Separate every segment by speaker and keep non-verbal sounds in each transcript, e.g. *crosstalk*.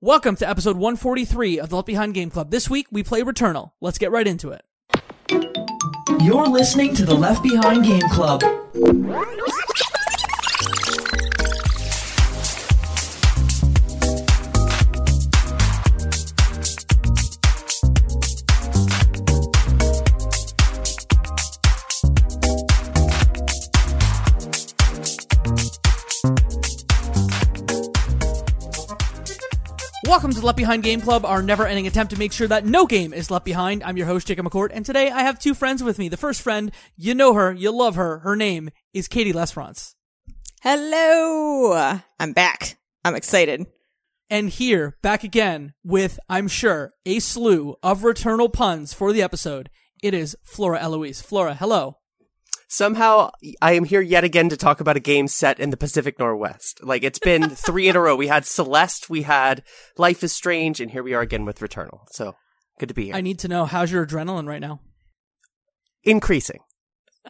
Speaker 1: Welcome to episode 143 of the Left Behind Game Club. This week we play Returnal. Let's get right into it.
Speaker 2: You're listening to the Left Behind Game Club.
Speaker 1: Welcome to the Left Behind Game Club, our never ending attempt to make sure that no game is left behind. I'm your host, Jacob McCourt, and today I have two friends with me. The first friend, you know her, you love her. Her name is Katie Lesfrance.
Speaker 3: Hello! I'm back. I'm excited.
Speaker 1: And here, back again with, I'm sure, a slew of returnal puns for the episode. It is Flora Eloise. Flora, hello.
Speaker 4: Somehow, I am here yet again to talk about a game set in the Pacific Northwest. Like, it's been *laughs* three in a row. We had Celeste, we had Life is Strange, and here we are again with Returnal. So, good to be here.
Speaker 1: I need to know, how's your adrenaline right now?
Speaker 4: Increasing.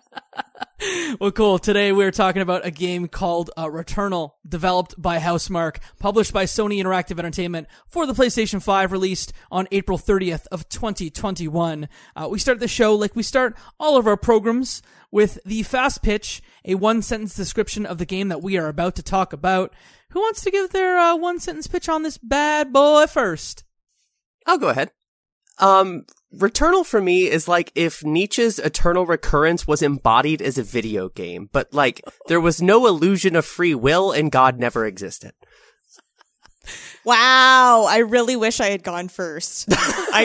Speaker 4: *laughs*
Speaker 1: well, cool. Today we're talking about a game called uh, Returnal, developed by Housemarque, published by Sony Interactive Entertainment for the PlayStation 5, released on April 30th of 2021. Uh, we start the show like we start all of our programs with the fast pitch, a one sentence description of the game that we are about to talk about. Who wants to give their uh, one sentence pitch on this bad boy first?
Speaker 4: I'll go ahead. Um, Returnal for me is like if Nietzsche's eternal recurrence was embodied as a video game, but like *laughs* there was no illusion of free will and God never existed.
Speaker 3: Wow, I really wish I had gone first. *laughs* I,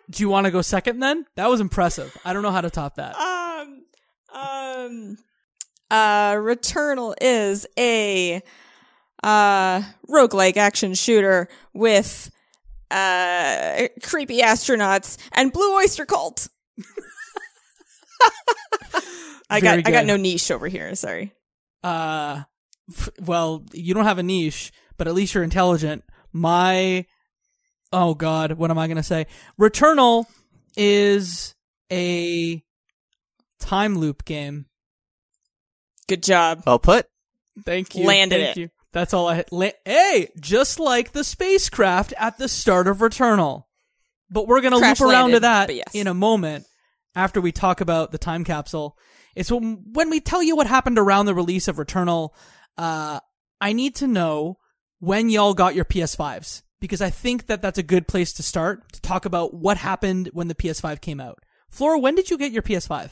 Speaker 3: *laughs*
Speaker 1: Do you want to go second then? That was impressive. I don't know how to top that.
Speaker 3: um, um, uh, Returnal is a uh roguelike action shooter with uh creepy astronauts and blue oyster cult. *laughs* I got
Speaker 1: Very
Speaker 3: I got no niche over here, sorry.
Speaker 1: uh f- well you don't have a niche but at least you're intelligent my oh god what am i gonna say returnal is a time loop game
Speaker 3: Good job.
Speaker 4: Well put.
Speaker 1: thank you
Speaker 3: Landed
Speaker 1: thank
Speaker 3: it.
Speaker 1: you that's all i had La- hey just like the spacecraft at the start of returnal. But we're gonna loop around to that
Speaker 3: yes.
Speaker 1: in a moment after we talk about the time capsule. It's when, when we tell you what happened around the release of returnal uh i need to know when y'all got your ps5s because i think that that's a good place to start to talk about what happened when the ps5 came out. Flora when did you get your ps5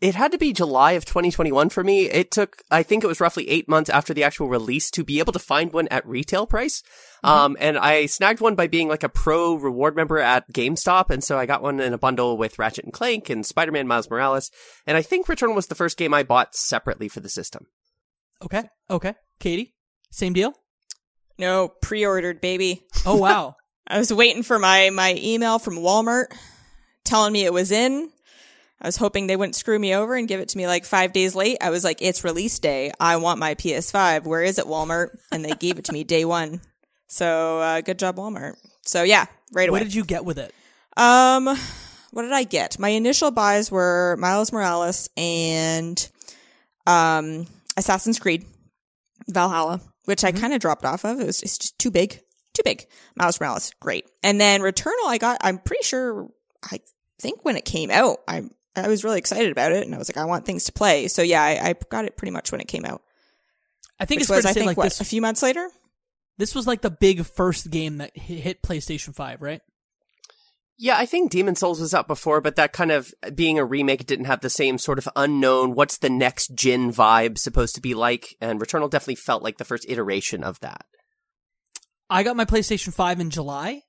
Speaker 4: It had to be July of 2021 for me. It took, I think it was roughly eight months after the actual release to be able to find one at retail price. Um, and I snagged one by being like a pro reward member at GameStop. And so I got one in a bundle with Ratchet and Clank and Spider-Man Miles Morales. And I think Return was the first game I bought separately for the system.
Speaker 1: okay okay katie same deal
Speaker 3: No, pre-ordered baby.
Speaker 1: oh wow *laughs*
Speaker 3: I was waiting for my my email from Walmart telling me it was in. I was hoping they wouldn't screw me over and give it to me like five days late. I was like, "It's release day. I want my PS5. Where is it, Walmart?" And they gave it to me day one. So uh, good job, Walmart. So yeah, right away.
Speaker 1: what did you get with it
Speaker 3: Um, what did I get? My initial buys were Miles Morales and um Assassin's Creed Valhalla, which I kind of dropped off of. It was it's just too big, too big. Miles Morales, great. And then Returnal, I got. I'm pretty sure. I think when it came out, I I was really excited about it, and I was like, I want things to play. So yeah, I, I got it pretty much when it came out,
Speaker 1: i think
Speaker 3: which
Speaker 1: it's
Speaker 3: was I think
Speaker 1: like
Speaker 3: what
Speaker 1: this
Speaker 3: a few months later.
Speaker 1: this was like the big first game that hit hit playstation 5 right
Speaker 4: Yeah, I think Demon's Souls was out before, but that kind of being a remake didn't have the same sort of unknown, what's the next gen vibe supposed to be like? And Returnal definitely felt like the first iteration of that.
Speaker 1: I got my PlayStation 5 in July,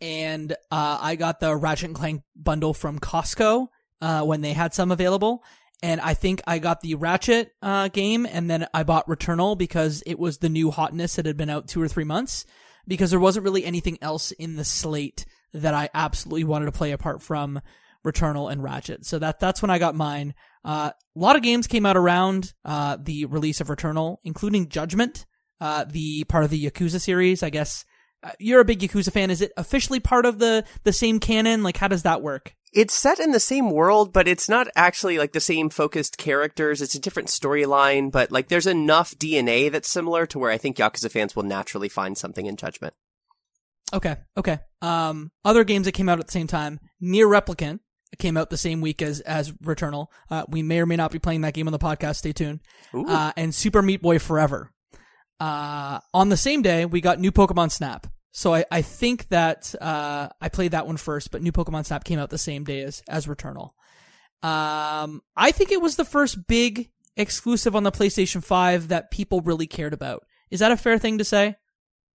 Speaker 1: and uh, I got the Ratchet and Clank bundle from Costco uh, when they had some available. And I think I got the Ratchet uh, game, and then I bought Returnal because it was the new hotness that had been out two or three months. Because there wasn't really anything else in the slate that I absolutely wanted to play apart from Returnal and Ratchet. So that that's when I got mine. Uh, a lot of games came out around uh, the release of Returnal, including Judgment, uh, the part of the Yakuza series. I guess uh, you're a big Yakuza fan. Is it officially part of the the same canon? Like, how does that work?
Speaker 4: It's set in the same world, but it's not actually like the same focused characters. It's a different storyline, but like there's enough DNA that's similar to where I think Yakuza fans will naturally find something in Judgment.
Speaker 1: Okay, okay. Um, other games that came out at the same time, NieR Replicant came out the same week as as Returnal. Uh, we may or may not be playing that game on the podcast. Stay tuned. Uh, and Super Meat Boy Forever. Uh, on the same day, we got new Pokemon Snap. So I, I think that uh, I played that one first, but new Pokemon Snap came out the same day as as Returnal. Um, I think it was the first big exclusive on the PlayStation 5 that people really cared about. Is that a fair thing to say?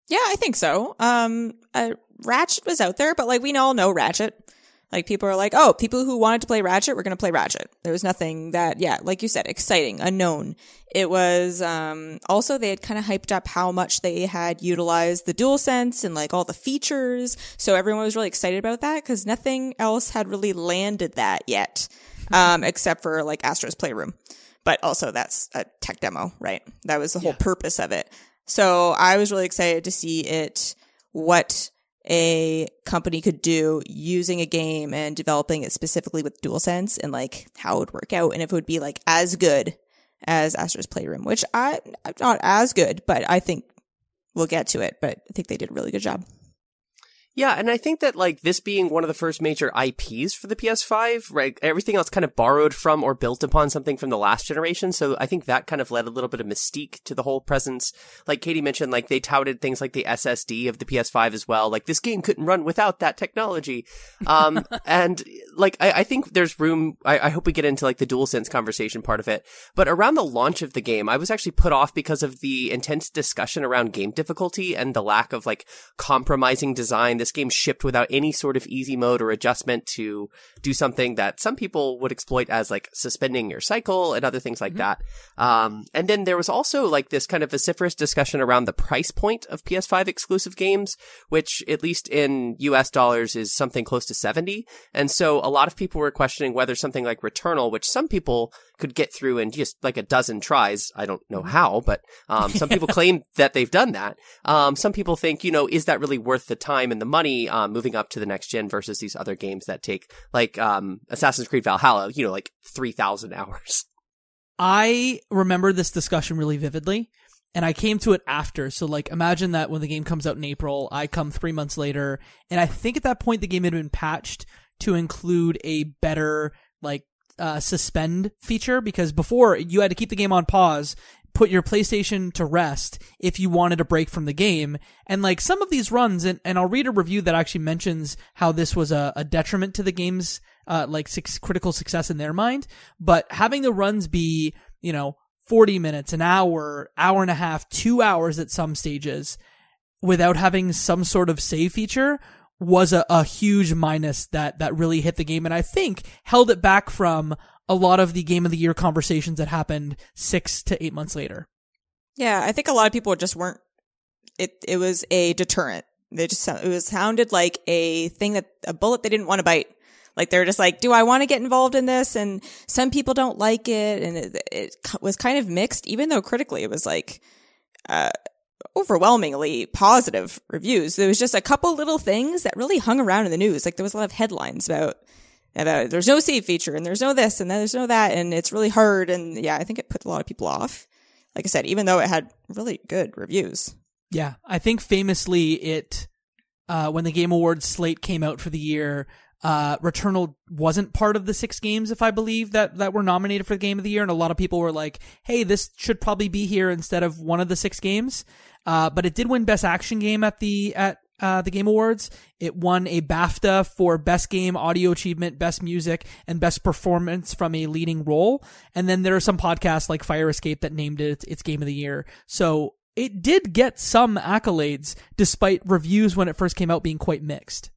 Speaker 3: Yeah, I think so. Um, uh, Ratchet was out there, but like we all know Ratchet. Like people are like, oh, people who wanted to play Ratchet were going to play Ratchet. There was nothing that, yeah, like you said, exciting, unknown. It was, um, also they had kind of hyped up how much they had utilized the DualSense and like all the features. So everyone was really excited about that because nothing else had really landed that yet. Um, except for like Astro's Playroom. But also that's a tech demo, right? That was the whole purpose of it. So I was really excited to see it, what a company could do using a game and developing it specifically with DualSense and like how it would work out and if it would be like as good as Astro's Playroom, which I, not as good, but I think we'll get to it. But I think they did a really good job.
Speaker 4: Yeah, and I think that like this being one of the first major IPs for the PS5, right? Everything else kind of borrowed from or built upon something from the last generation. So I think that kind of led a little bit of mystique to the whole presence. Like Katie mentioned, like they touted things like the SSD of the PS5 as well. Like this game couldn't run without that technology. Um, *laughs* and like I, I think there's room. I, I hope we get into like the DualSense conversation part of it. But around the launch of the game, I was actually put off because of the intense discussion around game difficulty and the lack of like compromising design. This game shipped without any sort of easy mode or adjustment to do something that some people would exploit as like suspending your cycle and other things like that. Um, and then there was also like this kind of vociferous discussion around the price point of PS5 exclusive games, which at least in US dollars is something close to 70. And so a lot of people were questioning whether something like Returnal, which some people could get through in just like a dozen tries. I don't know how, but um, some people *laughs* claim that they've done that. Um, some people think, you know, is that really worth the time and the money um, moving up to the next gen versus these other games that take like um, Assassin's Creed Valhalla, you know, like three thousand hours.
Speaker 1: I remember this discussion really vividly, and I came to it after. So, like, imagine that when the game comes out in April, I come three months later, and I think at that point the game had been patched to include a better, like, uh, suspend feature because before you had to keep the game on pause, put your PlayStation to rest if you wanted a break from the game. And like some of these runs, and, and I'll read a review that actually mentions how this was a, a detriment to the game's, uh, like six, critical success in their mind. But having the runs be, you know, 40 minutes, an hour, hour and a half, two hours at some stages without having some sort of save feature was a, a huge minus that, that really hit the game. And I think held it back from a lot of the game of the year conversations that happened six to eight months later.
Speaker 3: Yeah, I think a lot of people just weren't. It it was a deterrent. They just it was sounded like a thing that a bullet they didn't want to bite. Like they're just like, do I want to get involved in this? And some people don't like it, and it, it was kind of mixed. Even though critically it was like uh, overwhelmingly positive reviews, there was just a couple little things that really hung around in the news. Like there was a lot of headlines about about there's no save feature and there's no this and there's no that and it's really hard and yeah, I think it put a lot of people off. Like I said, even though it had really good reviews.
Speaker 1: Yeah, I think famously it uh, when the Game Awards slate came out for the year, uh, Returnal wasn't part of the six games, if I believe that that were nominated for the Game of the Year, and a lot of people were like, "Hey, this should probably be here instead of one of the six games." Uh, but it did win Best Action Game at the at uh, the Game Awards. It won a BAFTA for Best Game, Audio Achievement, Best Music, and Best Performance from a Leading Role. And then there are some podcasts like Fire Escape that named it its Game of the Year. So it did get some accolades, despite reviews when it first came out being quite mixed.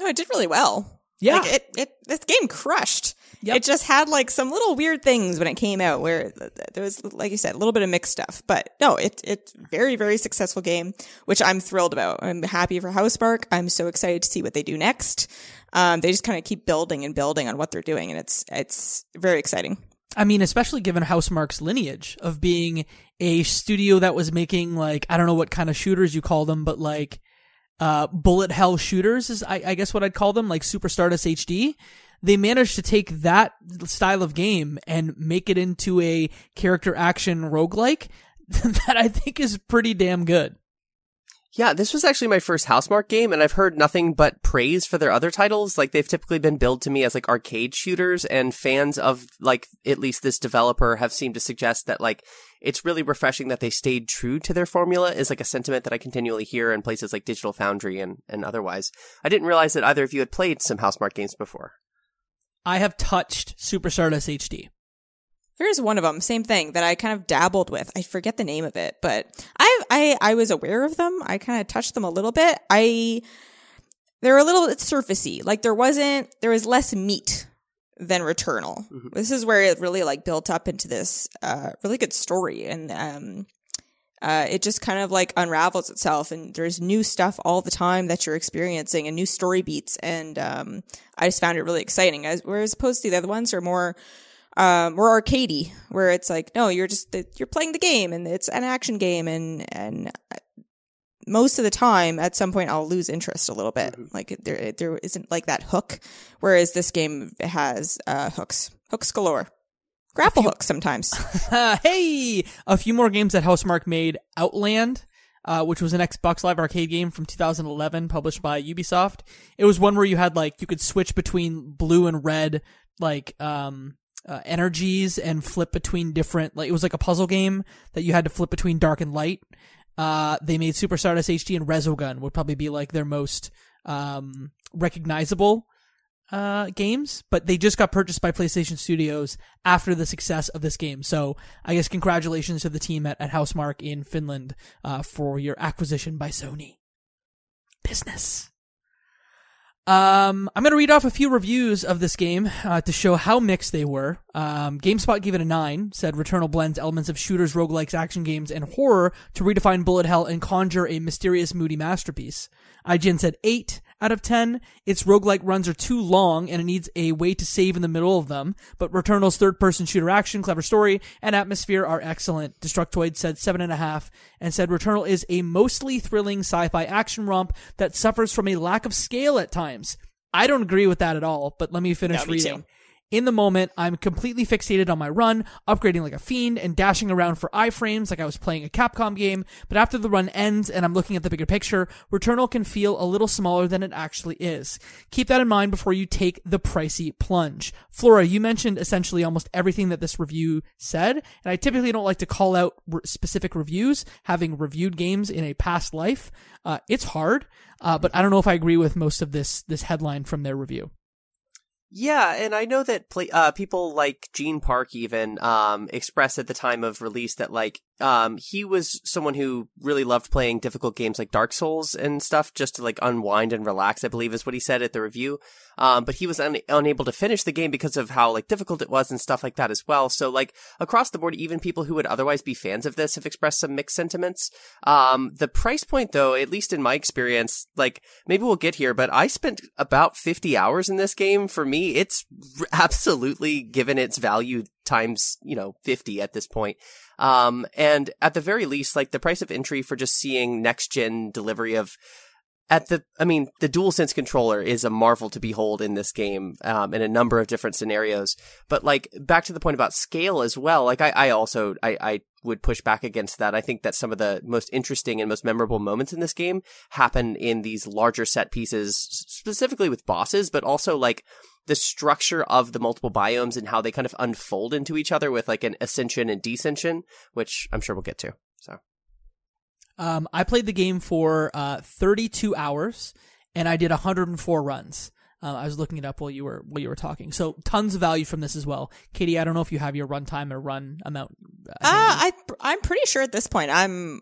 Speaker 3: No, it did really well.
Speaker 1: Yeah.
Speaker 3: Like it, it, this game crushed.
Speaker 1: Yep.
Speaker 3: It just had like some little weird things when it came out where there was, like you said, a little bit of mixed stuff. But no, it, it's very, very successful game, which I'm thrilled about. I'm happy for Housemarque. I'm so excited to see what they do next. Um, they just kind of keep building and building on what they're doing. And it's, it's very exciting.
Speaker 1: I mean, especially given Housemarque's lineage of being a studio that was making like, I don't know what kind of shooters you call them, but like, uh, bullet hell shooters is I, I guess what I'd call them, like Super Stardust HD. they managed to take that style of game and make it into a character action roguelike *laughs* that I think is pretty damn good.
Speaker 4: Yeah, this was actually my first Housemarque game, and I've heard nothing but praise for their other titles. Like they've typically been billed to me as like arcade shooters, and fans of like at least this developer have seemed to suggest that like it's really refreshing that they stayed true to their formula. Is like a sentiment that I continually hear in places like Digital Foundry and and otherwise. I didn't realize that either of you had played some Housemarque games before.
Speaker 1: I have touched Super Stardust HD.
Speaker 3: Here's one of them, same thing that I kind of dabbled with. I forget the name of it, but I I I was aware of them. I kind of touched them a little bit. I they're a little bit surfacey. Like there wasn't there was less meat than Returnal.
Speaker 4: Mhm.
Speaker 3: This is where it really like built up into this uh really good story and um uh, it just kind of like unravels itself and there's new stuff all the time that you're experiencing and new story beats and um, i just found it really exciting as whereas opposed to the other ones are more um, more arcadey, where it's like, no, you're just you're playing the game and it's an action game, and and most of the time, at some point, I'll lose interest a little bit. Like there there isn't like that hook, whereas this game has uh, hooks, hooks galore, grapple hooks sometimes.
Speaker 1: Uh, *laughs* hey, a few more games that Housemarque made. Outland, uh, which was an Xbox Live Arcade game from 2011, published by Ubisoft. It was one where you had like you could switch between blue and red, like um, uh, energies, and flip between different. Like it was like a puzzle game that you had to flip between dark and light. Uh, they made Super Stardust HD and Resogun would probably be like their most um, recognizable uh, games, but they just got purchased by PlayStation Studios after the success of this game. So I guess congratulations to the team at, at Housemarque in Finland uh, for your acquisition by Sony. Business. Um, I'm going to read off a few reviews of this game uh, to show how mixed they were. Um, GameSpot gave it a 9, said Returnal blends elements of shooters, roguelikes, action games, and horror to redefine bullet hell and conjure a mysterious, moody masterpiece. IGN said 8 out of 10. Its roguelike runs are too long and it needs a way to save in the middle of them, but Returnal's third person shooter action, clever story, and atmosphere are excellent. Destructoid said 7.5 and said Returnal is a mostly thrilling sci-fi action romp that suffers from a lack of scale at times. I don't agree with that at all, but let me finish
Speaker 3: Yeah, me
Speaker 1: reading.
Speaker 3: too.
Speaker 1: In the moment, I'm completely fixated on my run, upgrading like a fiend and dashing around for iframes like I was playing a Capcom game, but after the run ends and I'm looking at the bigger picture, Returnal can feel a little smaller than it actually is. Keep that in mind before you take the pricey plunge. Flora, you mentioned essentially almost everything that this review said, and I typically don't like to call out r- specific reviews, having reviewed games in a past life. Uh, it's hard, uh, but I don't know if I agree with most of this, this headline from their review.
Speaker 4: Yeah, and I know that play, uh, people like Gene Park even um, expressed at the time of release that like um, he was someone who really loved playing difficult games like Dark Souls and stuff just to like unwind and relax. I believe is what he said at the review. Um, but he was un- unable to finish the game because of how like difficult it was and stuff like that as well. So like across the board, even people who would otherwise be fans of this have expressed some mixed sentiments. Um, the price point though, at least in my experience, like maybe we'll get here, but I spent about 50 hours in this game. For me, it's absolutely given its value times, you know, 50 at this point. Um, and at the very least, like the price of entry for just seeing next gen delivery of at the, I mean, the DualSense controller is a marvel to behold in this game, um, in a number of different scenarios. But like, back to the point about scale as well, like I, I also, I, I would push back against that. I think that some of the most interesting and most memorable moments in this game happen in these larger set pieces, specifically with bosses, but also like, the structure of the multiple biomes and how they kind of unfold into each other with like an ascension and descension, which I'm sure we'll get to.
Speaker 1: Um, I played the game for uh, 32 hours, and I did 104 runs. Uh, I was looking it up while you were while you were talking. So tons of value from this as well. Katie, I don't know if you have your runtime or run amount. Uh,
Speaker 3: Uh. I I'm pretty sure at this point I'm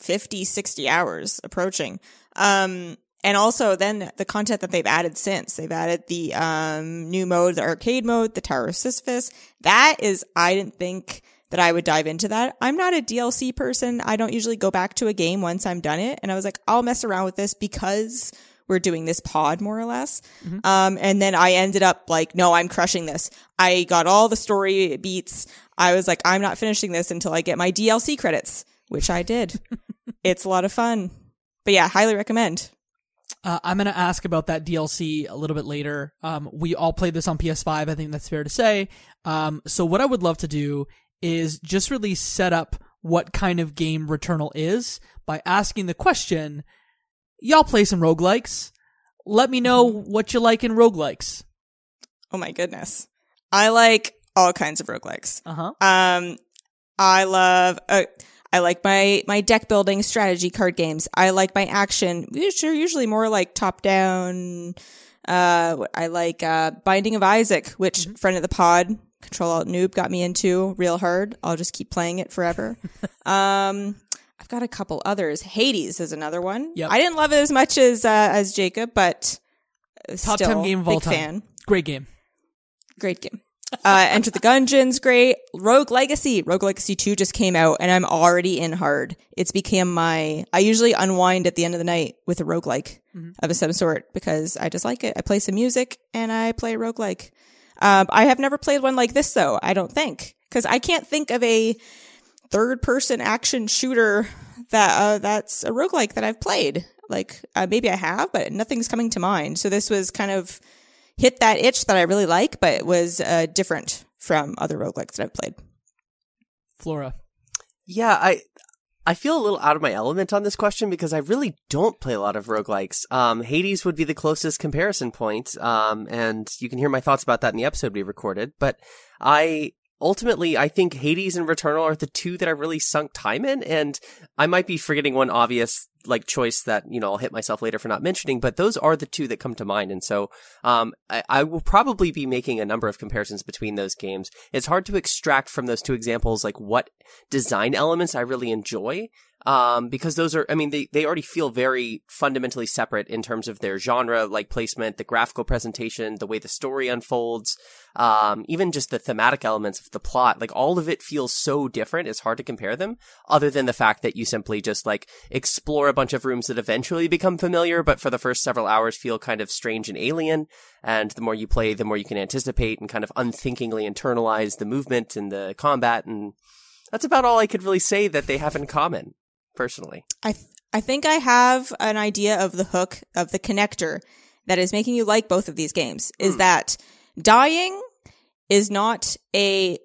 Speaker 3: 50, 60 hours approaching. Um, and also then the content that they've added since they've added the um new mode, the arcade mode, the Tower of Sisyphus. That is, I didn't think that I would dive into that. I'm not a DLC person. I don't usually go back to a game once I'm done it. And I was like, I'll mess around with this because we're doing this pod more or less. Um, and then I ended up like, no, I'm crushing this. I got all the story beats. I was like, I'm not finishing this until I get my DLC credits, which I did. *laughs* it's a lot of fun. But yeah, highly recommend.
Speaker 1: Uh, I'm going to ask about that DLC a little bit later. Um, we all played this on PS5. I think that's fair to say. Um, so what I would love to do is just really set up what kind of game Returnal is by asking the question, y'all play some roguelikes? Let me know what you like in roguelikes.
Speaker 3: Oh my goodness. I like all kinds of roguelikes.
Speaker 1: Uh-huh.
Speaker 3: Um, I love, uh, I like my, my deck building strategy card games. I like my action, which are usually more like top down. Uh, I like, uh, Binding of Isaac, which friend of the pod, Control Alt Noob got me into real hard. I'll just keep playing it forever. *laughs* um, I've got a couple others. Hades is another one.
Speaker 1: Yep.
Speaker 3: I didn't love it as much as, uh, as Jacob, but
Speaker 1: Top
Speaker 3: still,
Speaker 1: 10 game of all
Speaker 3: big
Speaker 1: time.
Speaker 3: fan.
Speaker 1: Great game.
Speaker 3: Great game. Uh, Enter the Gungeon's great. Rogue Legacy. Rogue Legacy 2 just came out and I'm already in hard. It's become my, I usually unwind at the end of the night with a roguelike of some sort because I just like it. I play some music and I play roguelike. Um, I have never played one like this though, I don't think. Cause I can't think of a third person action shooter that, uh, that's a roguelike that I've played. Like, uh, maybe I have, but nothing's coming to mind. So this was kind of, hit that itch that I really like, but it was uh, different from other roguelikes that I've played.
Speaker 1: Flora.
Speaker 4: Yeah, I I feel a little out of my element on this question because I really don't play a lot of roguelikes. Um, Hades would be the closest comparison point, um, and you can hear my thoughts about that in the episode we recorded. But I ultimately I think Hades and Returnal are the two that I really sunk time in, and I might be forgetting one obvious like choice that you know I'll hit myself later for not mentioning, but those are the two that come to mind, and so um, I, I will probably be making a number of comparisons between those games. It's hard to extract from those two examples like what design elements I really enjoy. Um, because those are, I mean, they, they already feel very fundamentally separate in terms of their genre, like placement, the graphical presentation, the way the story unfolds, um, even just the thematic elements of the plot. Like all of it feels so different. It's hard to compare them other than the fact that you simply just like explore a bunch of rooms that eventually become familiar, but for the first several hours feel kind of strange and alien. And the more you play, the more you can anticipate and kind of unthinkingly internalize the movement and the combat. And that's about all I could really say that they have in common, personally.
Speaker 3: I th- I think I have an idea of the hook of the connector that is making you like both of these games. Is hmm. that dying is not a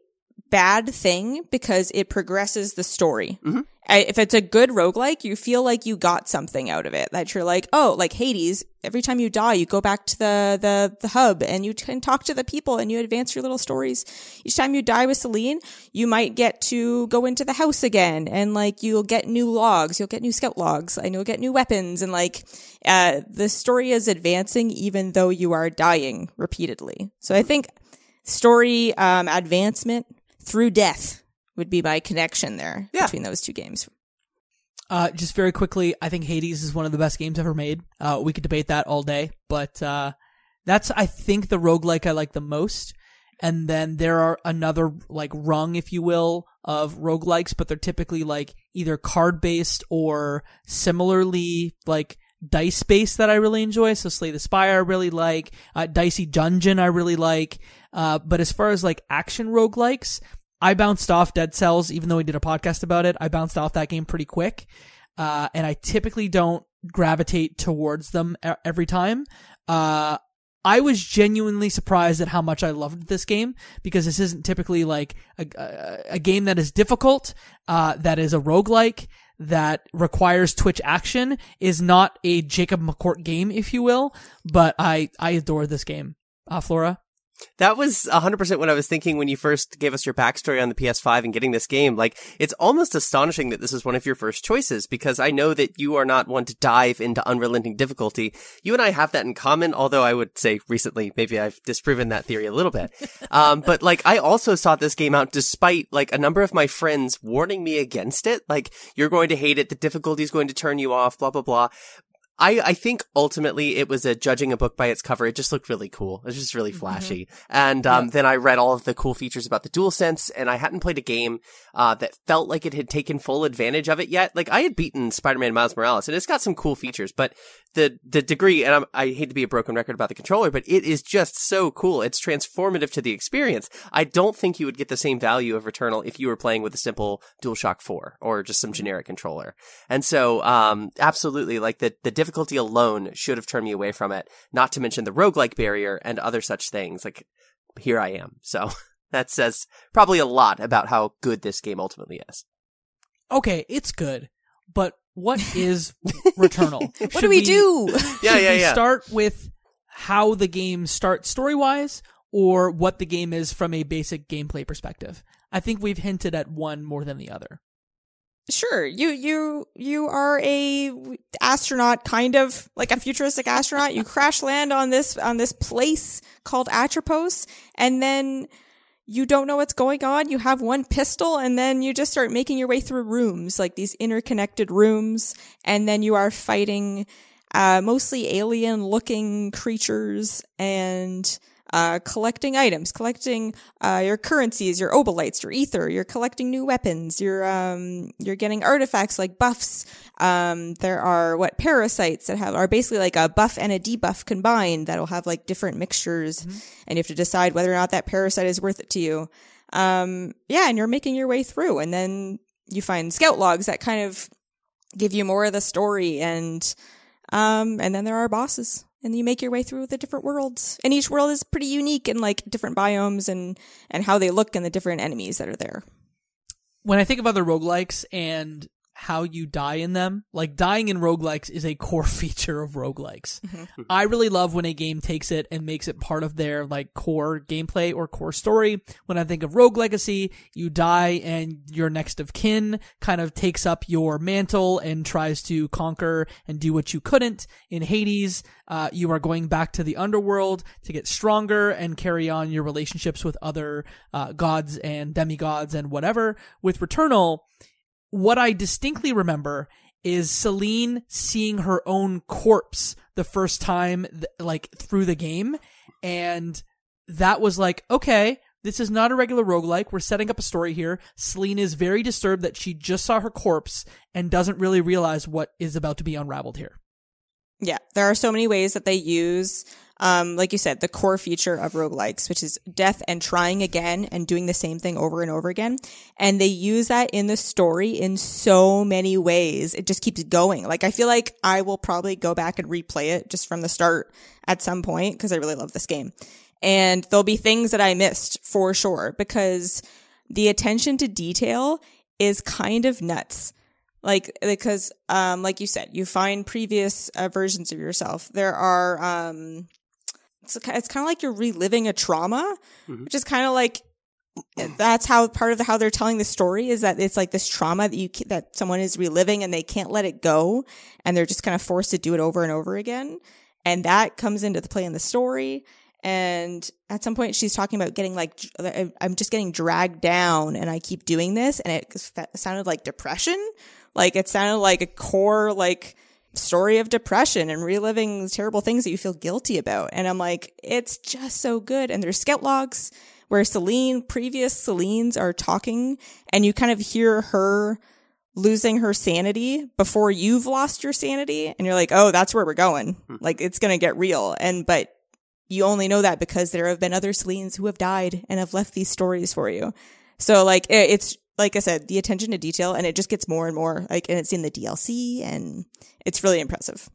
Speaker 3: bad thing because it progresses the story.
Speaker 4: Mhm.
Speaker 3: I- If it's a good roguelike, you feel like you got something out of it. That you're like, oh, like Hades. Every time you die, you go back to the the the hub and you can talk to the people and you advance your little stories. Each time you die with Selene, you might get to go into the house again and like you'll get new logs, you'll get new scout logs, and you'll get new weapons and like uh the story is advancing even though you are dying repeatedly. So I think story um advancement through death would be my connection there
Speaker 4: Yeah.
Speaker 3: between those two games.
Speaker 1: Uh, just very quickly, I think Hades is one of the best games ever made. Uh, we could debate that all day, but uh, that's I think the roguelike I like the most. And then there are another like rung, if you will, of roguelikes, but they're typically like either card based or similarly like dice based that I really enjoy. So Slay the Spire I really like, uh, Dicey Dungeon I really like. Uh, but as far as like action roguelikes, I bounced off Dead Cells, even though we did a podcast about it. I bounced off that game pretty quick. Uh, and I typically don't gravitate towards them every time. Uh, I was genuinely surprised at how much I loved this game because this isn't typically like a, a, a game that is difficult, uh, that is a roguelike, that requires Twitch action, is not a Jacob McCourt game, if you will, but I, I adore this game. Uh, Flora?
Speaker 4: That was 100% what I was thinking when you first gave us your backstory on the PS5 and getting this game. Like, it's almost astonishing that this is one of your first choices because I know that you are not one to dive into unrelenting difficulty. You and I have that in common, although I would say recently maybe I've disproven that theory a little bit. um, but like, I also sought this game out despite like a number of my friends warning me against it. Like, you're going to hate it. The difficulty is going to turn you off, blah, blah, blah. I, I think ultimately it was a judging a book by its cover. It just looked really cool. It was just really flashy. And um, then I read all of the cool features about the DualSense, and I hadn't played a game uh, that felt like it had taken full advantage of it yet. Like I had beaten Spider-Man Miles Morales, and it's got some cool features, but the the degree, and I'm, I hate to be a broken record about the controller, but it is just so cool. It's transformative to the experience. I don't think you would get the same value of Returnal if you were playing with a simple DualShock 4 or just some generic controller. And so, um, absolutely, like the the difficulty alone should have turned me away from it, not to mention the roguelike barrier and other such things. Like, here I am. So *laughs* that says probably a lot about how good this game ultimately is.
Speaker 1: Okay, it's good, but what *laughs* is Returnal?
Speaker 3: What do we, do? *laughs*
Speaker 4: Yeah,
Speaker 1: should
Speaker 4: yeah,
Speaker 1: we
Speaker 4: yeah.
Speaker 1: start with how the game starts story wise or what the game is from a basic gameplay perspective. I think we've hinted at one more than the other.
Speaker 3: Sure, you you you are a astronaut, kind of like a futuristic astronaut. You crash land on this on this place called Atropos, and then you don't know what's going on. You have one pistol, and then you just start making your way through rooms, like these interconnected rooms, and then you are fighting uh, mostly alien-looking creatures and uh, collecting items, collecting uh, your currencies, your obolites, your ether. You're collecting new weapons. You're um, you're getting artifacts like buffs. Um, there are what parasites that have are basically like a buff and a debuff combined that'll have like different mixtures, and you have to decide whether or not that parasite is worth it to you. Um, yeah, and you're making your way through, and then you find scout logs that kind of give you more of the story and um and then there are bosses and you make your way through the different worlds. And each world is pretty unique and like different biomes and and how they look and the different enemies that are there.
Speaker 1: When I think of other roguelikes and how you die in them, like dying in roguelikes is a core *laughs* feature of roguelikes. I really love when a game takes it and makes it part of their like core gameplay or core story. When I think of Rogue Legacy, you die and your next of kin kind of takes up your mantle and tries to conquer and do what you couldn't. In Hades, uh, you are going back to the underworld to get stronger and carry on your relationships with other uh, gods and demigods and whatever. With Returnal, what I distinctly remember is Selene seeing her own corpse the first time, like through the game. And that was like, okay, this is not a regular roguelike. We're setting up a story here. Selene is very disturbed that she just saw her corpse and doesn't really realize what is about to be unraveled here.
Speaker 3: Yeah, there are so many ways that they use, um, like you said, the core feature of roguelikes, which is death and trying again and doing the same thing over and over again. And they use that in the story in so many ways. It just keeps going. Like, I feel like I will probably go back and replay it just from the start at some point because I really love this game. And there'll be things that I missed for sure because the attention to detail is kind of nuts like because um like you said you find previous uh, versions of yourself there are um it's, it's kind of like you're reliving a trauma mm-hmm. which is kind of like that's how part of the, how they're telling the story is that it's like this trauma that you that someone is reliving and they can't let it go and they're just kind of forced to do it over and over again. And that comes into the play in the story. And at some point she's talking about getting like i'm just getting dragged down and i keep doing this and it sounded like depression. Like it sounded like a core like story of depression and reliving terrible things that you feel guilty about. And i'm like it's just so good. And there's scout logs where selene previous selenes are talking and you kind of hear her losing her sanity before you've lost your sanity. And you're like oh that's where we're going. Hmm. Like it's gonna get real. And but you only know that because there have been other Selenes who have died and have left these stories for you. So like it, it's like I said, the attention to detail and it just gets more and more like and it's in the DLC and it's really impressive.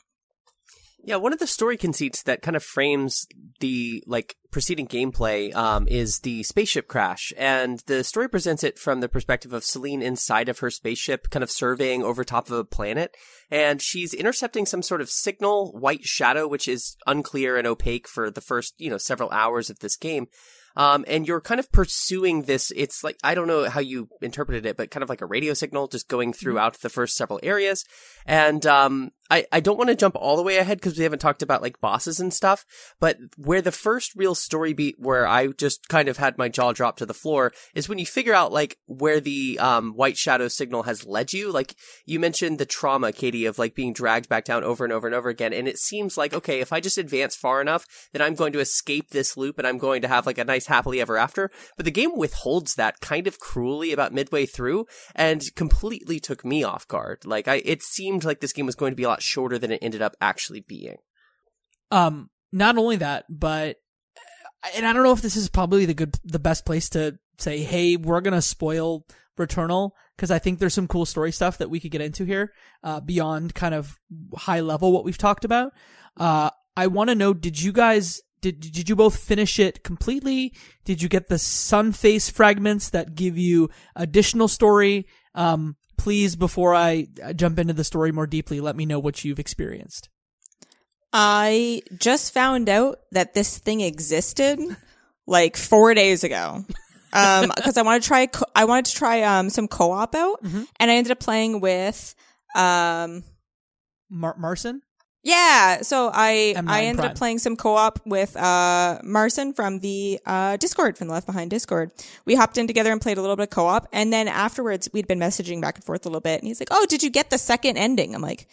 Speaker 4: Yeah, one of the story conceits that kind of frames the like preceding gameplay um, is the spaceship crash, and the story presents it from the perspective of Selene inside of her spaceship, kind of surveying over top of a planet, and she's intercepting some sort of signal, white shadow, which is unclear and opaque for the first you know several hours of this game. Um, and you're kind of pursuing this. It's like, I don't know how you interpreted it, but kind of like a radio signal just going throughout the first several areas. And, um, I, I don't want to jump all the way ahead because we haven't talked about like bosses and stuff, but where the first real story beat where I just kind of had my jaw drop to the floor is when you figure out like where the, um, white shadow signal has led you. Like you mentioned the trauma, Katie, of like being dragged back down over and over and over again. And it seems like, okay, if I just advance far enough, then I'm going to escape this loop and I'm going to have like a nice happily ever after. But the game withholds that kind of cruelly about midway through and completely took me off guard. Like I, it seemed like this game was going to be a lot shorter than it ended up actually being.
Speaker 1: Um, not only that, but and I don't know if this is probably the good, the best place to say, hey, we're gonna spoil Returnal because I think there's some cool story stuff that we could get into here uh, beyond kind of high level what we've talked about. Uh, I want to know: Did you guys did did you both finish it completely? Did you get the sun face fragments that give you additional story? Um, please, before I uh, jump into the story more deeply, let me know what you've experienced.
Speaker 3: I just found out that this thing existed like four days ago. Um, *laughs* cause I wanted to try, co- I wanted to try, um, some co-op out and I ended up playing with, um,
Speaker 1: Mar- Marson?
Speaker 3: Yeah, so I
Speaker 1: M9
Speaker 3: I ended
Speaker 1: Prime.
Speaker 3: up playing some co-op with uh Marson from the uh Discord from the Left Behind Discord. We hopped in together and played a little bit of co-op, and then afterwards we'd been messaging back and forth a little bit, and he's like, "Oh, did you get the second ending?" I'm like.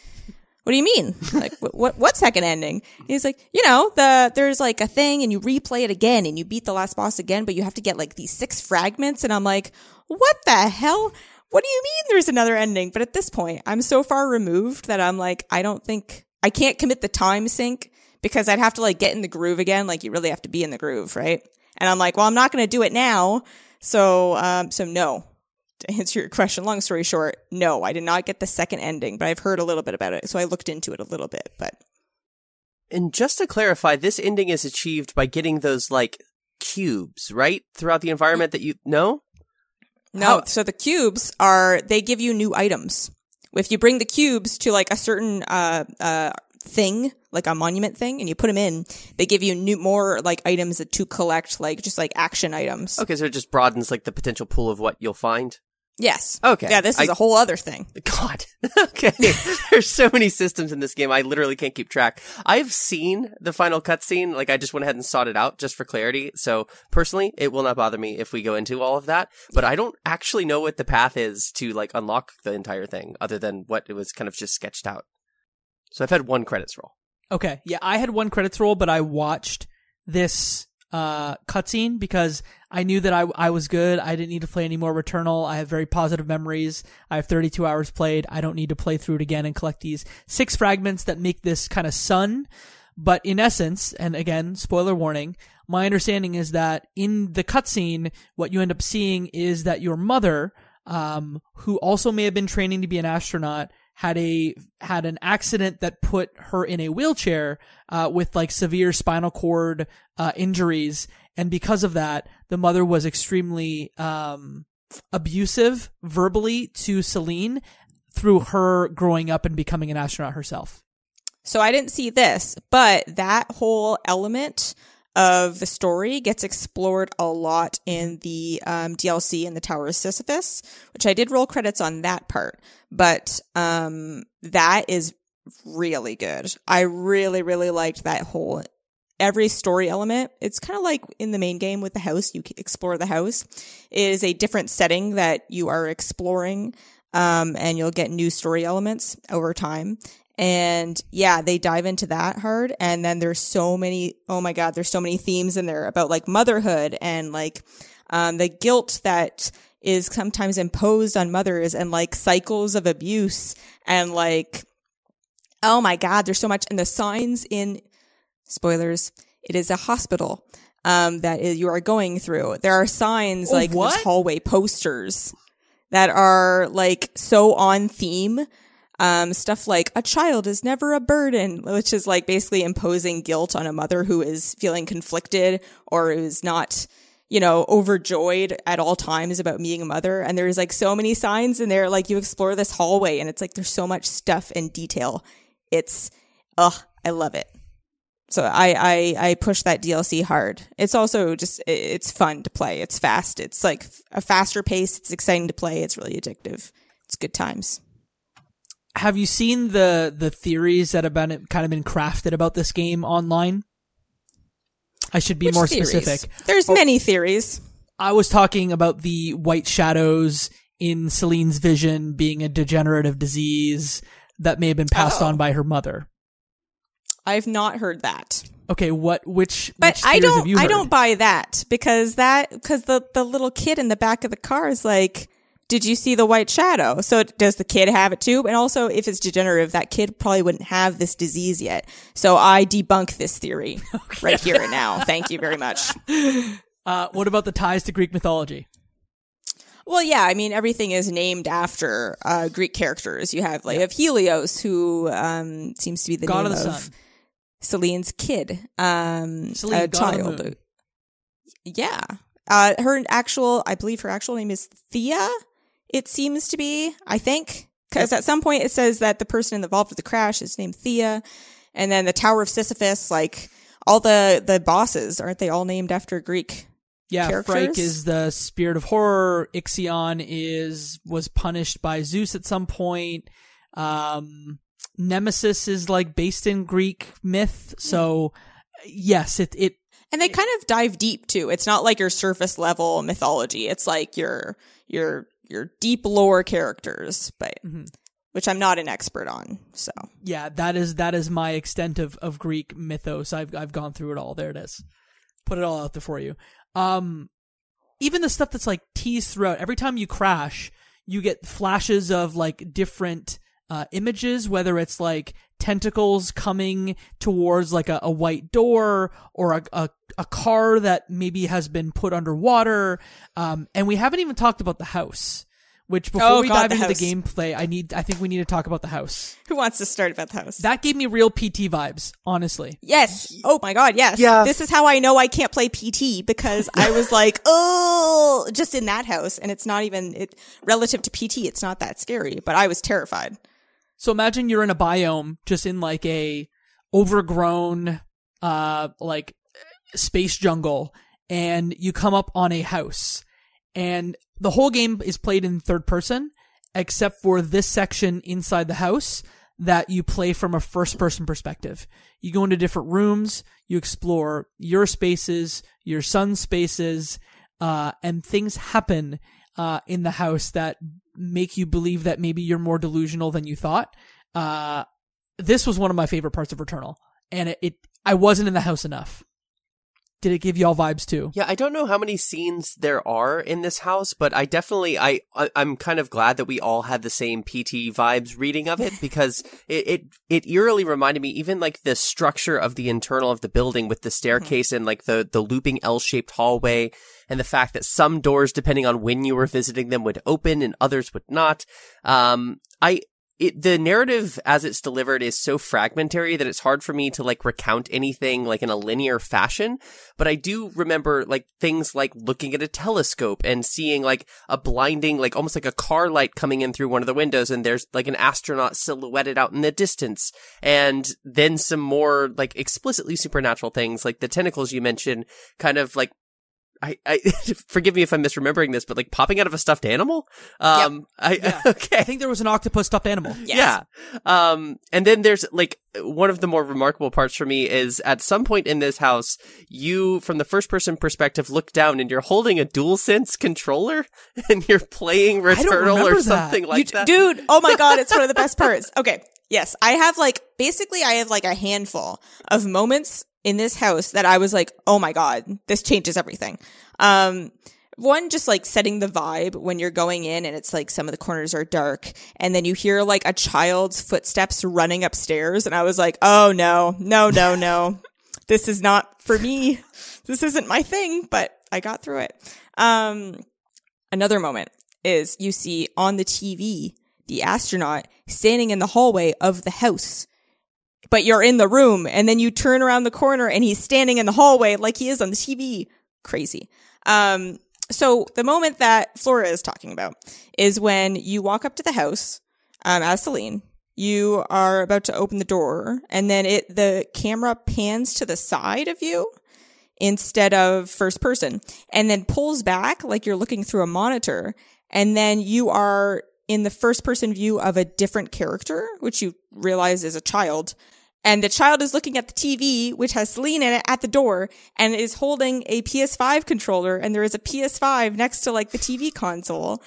Speaker 3: What do you mean? Like, what, what, what second ending? And he's like, you know, the, there's like a thing and you replay it again and you beat the last boss again, but you have to get like these six fragments. And I'm like, what the hell? What do you mean there's another ending? But at this point, I'm so far removed that I'm like, I don't think I can't commit the time sink because I'd have to like get in the groove again. Like you really have to be in the groove, right? And I'm like, well, I'm not going to do it now. So, um, so no. To answer your question, long story short, no, I did not get the second ending, but I've heard a little bit about it. So I looked into it a little bit, but
Speaker 4: And just to clarify, this ending is achieved by getting those like cubes, right? Throughout the environment that you know?
Speaker 3: No,
Speaker 4: How-
Speaker 3: so the cubes are they give you new items. If you bring the cubes to like a certain uh uh thing, like a monument thing, and you put them in, they give you new more like items to collect, like just like action items.
Speaker 4: Okay, so it just broadens like the potential pool of what you'll find.
Speaker 3: Yes.
Speaker 4: Okay.
Speaker 3: Yeah, this is
Speaker 4: I-
Speaker 3: a whole other thing.
Speaker 4: God. *laughs* okay. *laughs* There's so many systems in this game. I literally can't keep track. I've seen the final cutscene. Like I just went ahead and sought it out just for clarity. So personally, it will not bother me if we go into all of that. But I don't actually know what the path is to like unlock the entire thing other than what it was kind of just sketched out. So I've had one credits roll.
Speaker 1: Okay, yeah, I had one credits roll, but I watched this uh cutscene because I knew that I I was good. I didn't need to play any more Returnal. I have very positive memories. I have 32 hours played. I don't need to play through it again and collect these six fragments that make this kind of sun. But in essence, and again, spoiler warning, my understanding is that in the cutscene, what you end up seeing is that your mother, um, who also may have been training to be an astronaut, had a had an accident that put her in a wheelchair uh, with like severe spinal cord uh, injuries, and because of that, the mother was extremely um, abusive verbally to Selene through her growing up and becoming an astronaut herself.
Speaker 3: So I didn't see this, but that whole element of the story gets explored a lot in the um, DLC in the Tower of Sisyphus, which I did roll credits on that part. But um, that is really good. I really, really liked that whole every story element. It's kind of like in the main game with the house. You explore the house. It is a different setting that you are exploring, um, and you'll get new story elements over time. And yeah, they dive into that hard. And then there's so many, oh my God, there's so many themes in there about like motherhood and like, um, the guilt that is sometimes imposed on mothers and like cycles of abuse and like, oh my God, there's so much. And the signs in spoilers, it is a hospital, um, that is, you are going through. There are signs
Speaker 1: Oh,
Speaker 3: like
Speaker 1: what?
Speaker 3: there's hallway posters that are like so on theme um, stuff like a child is never a burden, which is like basically imposing guilt on a mother who is feeling conflicted or is not, you know, overjoyed at all times about being a mother. And there's like so many signs in there. Like you explore this hallway and it's like there's so much stuff and detail. It's, ugh, I love it. So I, I, I push that DLC hard. It's also just, it's fun to play. It's fast. It's like a faster pace. It's exciting to play. It's really addictive. It's good times.
Speaker 1: Have you seen the the theories that have been kind of been crafted about this game online? I should be
Speaker 3: Which
Speaker 1: more
Speaker 3: theories?
Speaker 1: specific.
Speaker 3: There's oh. many theories.
Speaker 1: I was talking about the white shadows in Selene's vision being a degenerative disease that may have been passed
Speaker 3: Oh.
Speaker 1: on by her mother.
Speaker 3: I've not heard that.
Speaker 1: Okay, what which
Speaker 3: But
Speaker 1: which
Speaker 3: I don't
Speaker 1: you
Speaker 3: I don't buy that because that because the the little kid in the back of the car is like did you see the white shadow? So does the kid have it too? And also if it's degenerative that kid probably wouldn't have this disease yet. So I debunk this theory *laughs* right here and now. Thank you very much. *laughs*
Speaker 1: Uh, what about the ties to Greek mythology?
Speaker 3: Well, yeah, I mean everything is named after uh, Greek characters. You have like you have Helios, who um, seems to be the
Speaker 1: God of the
Speaker 3: of
Speaker 1: sun.
Speaker 3: Selene's kid, um,
Speaker 1: Selene,
Speaker 3: a child. Yeah, uh, her actual, I believe her actual name is Thea. It seems to be, I think, because at some point it says that the person involved with the crash is named Thea, and then the Tower of Sisyphus, like all the the bosses, aren't they all named after Greek?
Speaker 1: Yeah,
Speaker 3: characters?
Speaker 1: Phrike is the spirit of horror. Ixion is was punished by Zeus at some point. Um, Nemesis is like based in Greek myth. So yes, it it
Speaker 3: And they kind of dive deep too. It's not like your surface level mythology. It's like your your your deep lore characters, but
Speaker 1: Mhm.
Speaker 3: which I'm not an expert on. So
Speaker 1: yeah that is that is my extent of of Greek mythos. I've I've gone through it all. There it is. Put it all out there for you. Um, even the stuff that's like teased throughout. Every time you crash, you get flashes of like different uh, images, whether it's like tentacles coming towards like a, a white door or a, a a car that maybe has been put underwater. Um, and we haven't even talked about the house. Which before
Speaker 3: Oh,
Speaker 1: we
Speaker 3: God,
Speaker 1: dive
Speaker 3: the
Speaker 1: into the gameplay, I need I think we need to talk about the house.
Speaker 3: who wants to start about the house?
Speaker 1: That gave me real PT vibes, honestly.
Speaker 3: yes. Oh my god, yes.
Speaker 4: Yeah.
Speaker 3: This is how I know I can't play PT because I was *laughs* like, oh, just in that house, and it's not even it relative to PT. It's not that scary, but I was terrified.
Speaker 1: So imagine you're in a biome, just in like a overgrown, uh, like space jungle, and you come up on a house, and the whole game is played in third person, except for this section inside the house that you play from a first person perspective. You go into different rooms, you explore your spaces, your son's spaces, uh, and things happen, uh, in the house that make you believe that maybe you're more delusional than you thought. Uh, this was one of my favorite parts of Returnal, and it, it I wasn't in the house enough. Did it give y'all vibes too?
Speaker 4: Yeah, I don't know how many scenes there are in this house, but I definitely I, I I'm kind of glad that we all had the same PT vibes reading of it *laughs* because it, it it eerily reminded me even like the structure of the internal of the building with the staircase and like the the looping L-shaped hallway and the fact that some doors depending on when you were visiting them would open and others would not. Um I it, the narrative as it's delivered is so fragmentary that it's hard for me to like recount anything like in a linear fashion. But I do remember like things like looking at a telescope and seeing like a blinding, like almost like a car light coming in through one of the windows and there's like an astronaut silhouetted out in the distance. And then some more like explicitly supernatural things like the tentacles you mentioned kind of like I, I *laughs* forgive me if I'm misremembering this, but like popping out of a stuffed animal. Um, I
Speaker 1: Yeah. *laughs*
Speaker 4: okay.
Speaker 1: I think there was an octopus stuffed animal.
Speaker 3: Yes.
Speaker 4: Yeah. Um, and then there's like one of the more remarkable parts for me is at some point in this house, you, from the first person perspective, look down and you're holding a DualSense controller *laughs* and you're playing
Speaker 1: don't
Speaker 4: Returnal
Speaker 1: remember
Speaker 4: or
Speaker 1: that.
Speaker 4: something like
Speaker 3: You-
Speaker 4: that.
Speaker 3: Dude, oh my god, it's one of the best parts. Okay. Yes, I have like basically I have like a handful of moments in this house that I was like, "Oh my god, this changes everything." Um one just like setting the vibe when you're going in and it's like some of the corners are dark and then you hear like a child's footsteps running upstairs and I was like, "Oh no. No, no, no. *laughs* this is not for me. This isn't my thing, but I got through it." Um Another moment is you see on the TV the astronaut standing in the hallway of the house. But you're in the room and then you turn around the corner and he's standing in the hallway like he is on the TV. Crazy. Um, so the moment that Flora is talking about is when you walk up to the house, um, as Selene, you are about to open the door and then it, the camera pans to the side of you instead of first person and then pulls back like you're looking through a monitor and then you are in the first person view of a different character which you realize is a child and the child is looking at the TV which has Selene in it at the door and is holding a PS5 controller and there is a PS5 next to like the TV console.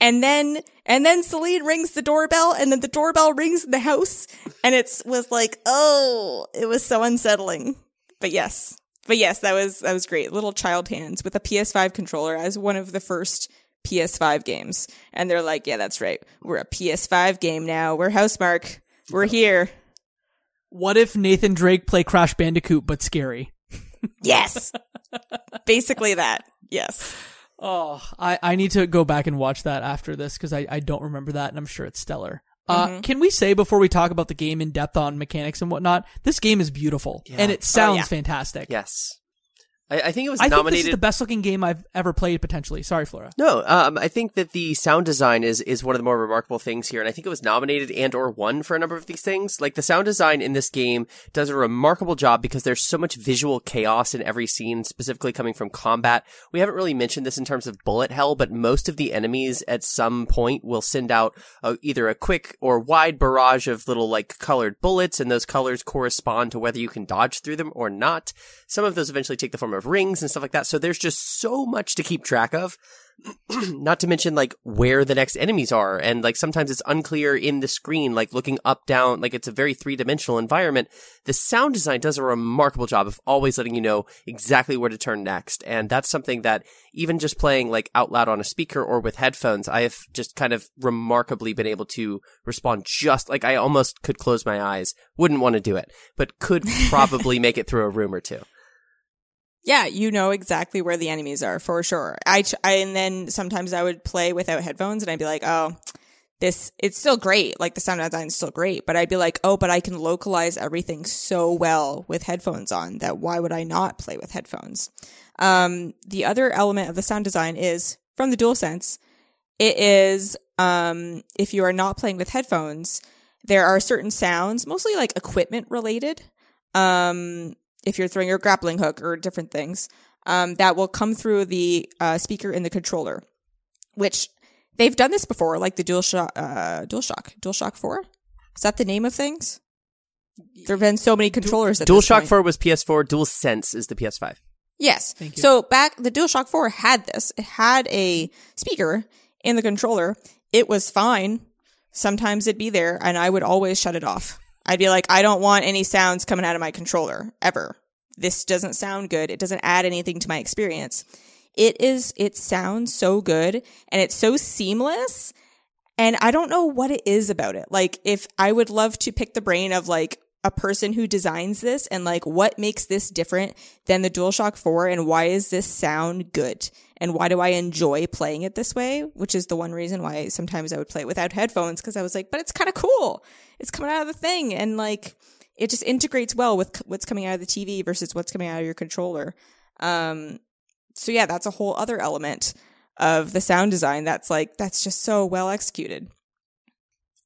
Speaker 3: And then and then Selene rings the doorbell and then the doorbell rings in the house and it's was like oh it was so unsettling. But yes. But yes, that was that was great. Little child hands with a PS5 controller as one of the first PS5 games. And they're like, "Yeah, that's right. We're a PS5 game now. We're Housemarque. We're here."
Speaker 1: What if Nathan Drake play Crash Bandicoot but scary?
Speaker 3: Yes. *laughs* Basically that. Yes.
Speaker 1: Oh, I, I need to go back and watch that after this because I, I don't remember that and I'm sure it's stellar. Uh, can we say before we talk about the game in depth on mechanics and whatnot, this game is beautiful and it sounds
Speaker 3: yeah.
Speaker 1: fantastic.
Speaker 4: Yes. I, I think it was
Speaker 1: I think this is the best looking game I've ever played potentially. Sorry, Flora.
Speaker 4: No, um, I think that the sound design is is one of the more remarkable things here, and I think it was nominated and or won for a number of these things. Like the sound design in this game does a remarkable job because there's so much visual chaos in every scene, specifically coming from combat. We haven't really mentioned this in terms of bullet hell, but most of the enemies at some point will send out uh, either a quick or wide barrage of little like colored bullets, and those colors correspond to whether you can dodge through them or not. Some of those eventually take the form of rings and stuff like that. So there's just so much to keep track of. *clears throat* Not to mention like where the next enemies are. And like sometimes it's unclear in the screen, like looking up, down, like it's a very three dimensional environment. The sound design does a remarkable job of always letting you know exactly where to turn next. And that's something that even just playing like out loud on a speaker or with headphones, I have just kind of remarkably been able to respond just like I almost could close my eyes. Wouldn't want to do it, but could *laughs* probably make it through a room or two.
Speaker 3: Yeah, you know exactly where the enemies are for sure. I, I and then sometimes I would play without headphones and I'd be like, "Oh, this it's still great. Like the sound design is still great, but I'd be like, "Oh, but I can localize everything so well with headphones on that why would I not play with headphones?" Um, the other element of the sound design is from the DualSense. It is um, if you are not playing with headphones, there are certain sounds, mostly like equipment related, um, if you're throwing your grappling hook or different things, um, that will come through the uh, speaker in the controller, which they've done this before, like the DualShock, uh, DualShock, DualShock 4. Is that the name of things? There have been so many controllers at this
Speaker 4: DualShock 4 was PS4, DualSense is the PS5.
Speaker 3: Yes.
Speaker 1: Thank you.
Speaker 3: So back the DualShock 4 had this. It had a speaker in the controller. It was fine. Sometimes it'd be there and I would always shut it off. I'd be like, I don't want any sounds coming out of my controller ever. This doesn't sound good. It doesn't add anything to my experience. It is, it sounds so good and it's so seamless. And I don't know what it is about it. Like, if I would love to pick the brain of like a person who designs this and like what makes this different than the DualShock 4 and why is this sound good? And why do I enjoy playing it this way? Which is the one reason why sometimes I would play it without headphones because I was like, but it's kind of cool. It's coming out of the thing and like it just integrates well with what's coming out of the TV versus what's coming out of your controller. Um, so yeah, that's a whole other element of the sound design that's like that's just so well executed.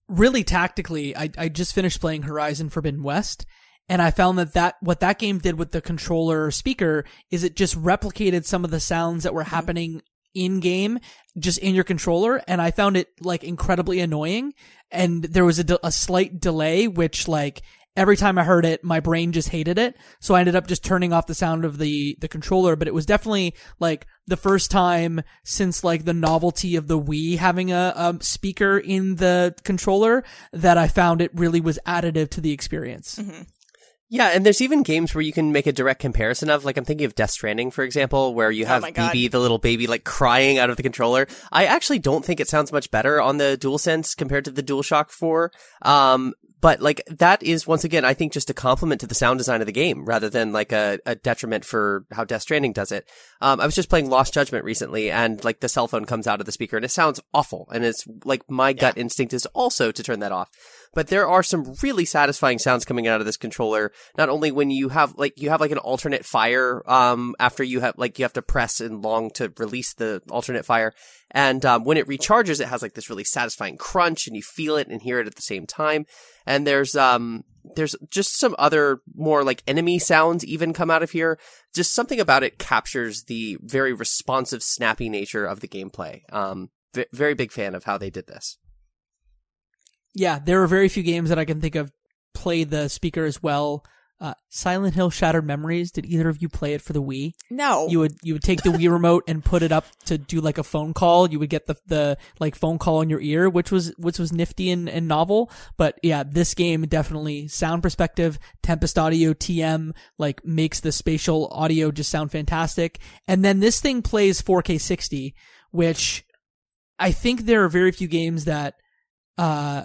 Speaker 1: really tactically, I, I just finished playing Horizon Forbidden West, and I found that, that what that game did with the controller speaker is it just replicated some of the sounds that were mm-hmm. happening in game, just in your controller, and I found it like incredibly annoying. And there was a, de- a slight delay, which like every time I heard it, my brain just hated it. So I ended up just turning off the sound of the, the controller, but it was definitely like the first time since like the novelty of the Wii having a, a speaker in the controller that I found it really was additive to the experience. Mm-hmm.
Speaker 4: Yeah, and there's even games where you can make a direct comparison of, like, I'm thinking of Death Stranding, for example, where you have
Speaker 3: my God.
Speaker 4: BB, the little baby, like, crying out of the controller. I actually don't think it sounds much better on the DualSense compared to the DualShock 4. Um, but, like, that is, once again, I think just a compliment to the sound design of the game, rather than, like, a, a detriment for how Death Stranding does it. Um, I was just playing Lost Judgment recently, and, like, the cell phone comes out of the speaker, and it sounds awful. And it's, like, my gut instinct is also to turn that off but there are some really satisfying sounds coming out of this controller. Not only when you have like you have like an alternate fire um after you have like you have to press and long to release the alternate fire, and um, when it recharges, it has like this really satisfying crunch, and you feel it and hear it at the same time. And there's um there's just some other more like enemy sounds even come out of here. Just something about it captures the very responsive, snappy nature of the gameplay. Um, v- very big fan of how they did this.
Speaker 1: Yeah, there are very few games that I can think of play the speaker as well. Uh, Silent Hill Shattered Memories. Did either of you play it for the Wii?
Speaker 3: No.
Speaker 1: You would you would take the Wii remote and put it up to do like a phone call. You would get the the like phone call in your ear, which was which was nifty and, and novel. But yeah, this game definitely sound perspective, Tempest Audio TM like makes the spatial audio just sound fantastic. And then this thing plays 4K 60, which I think there are very few games that uh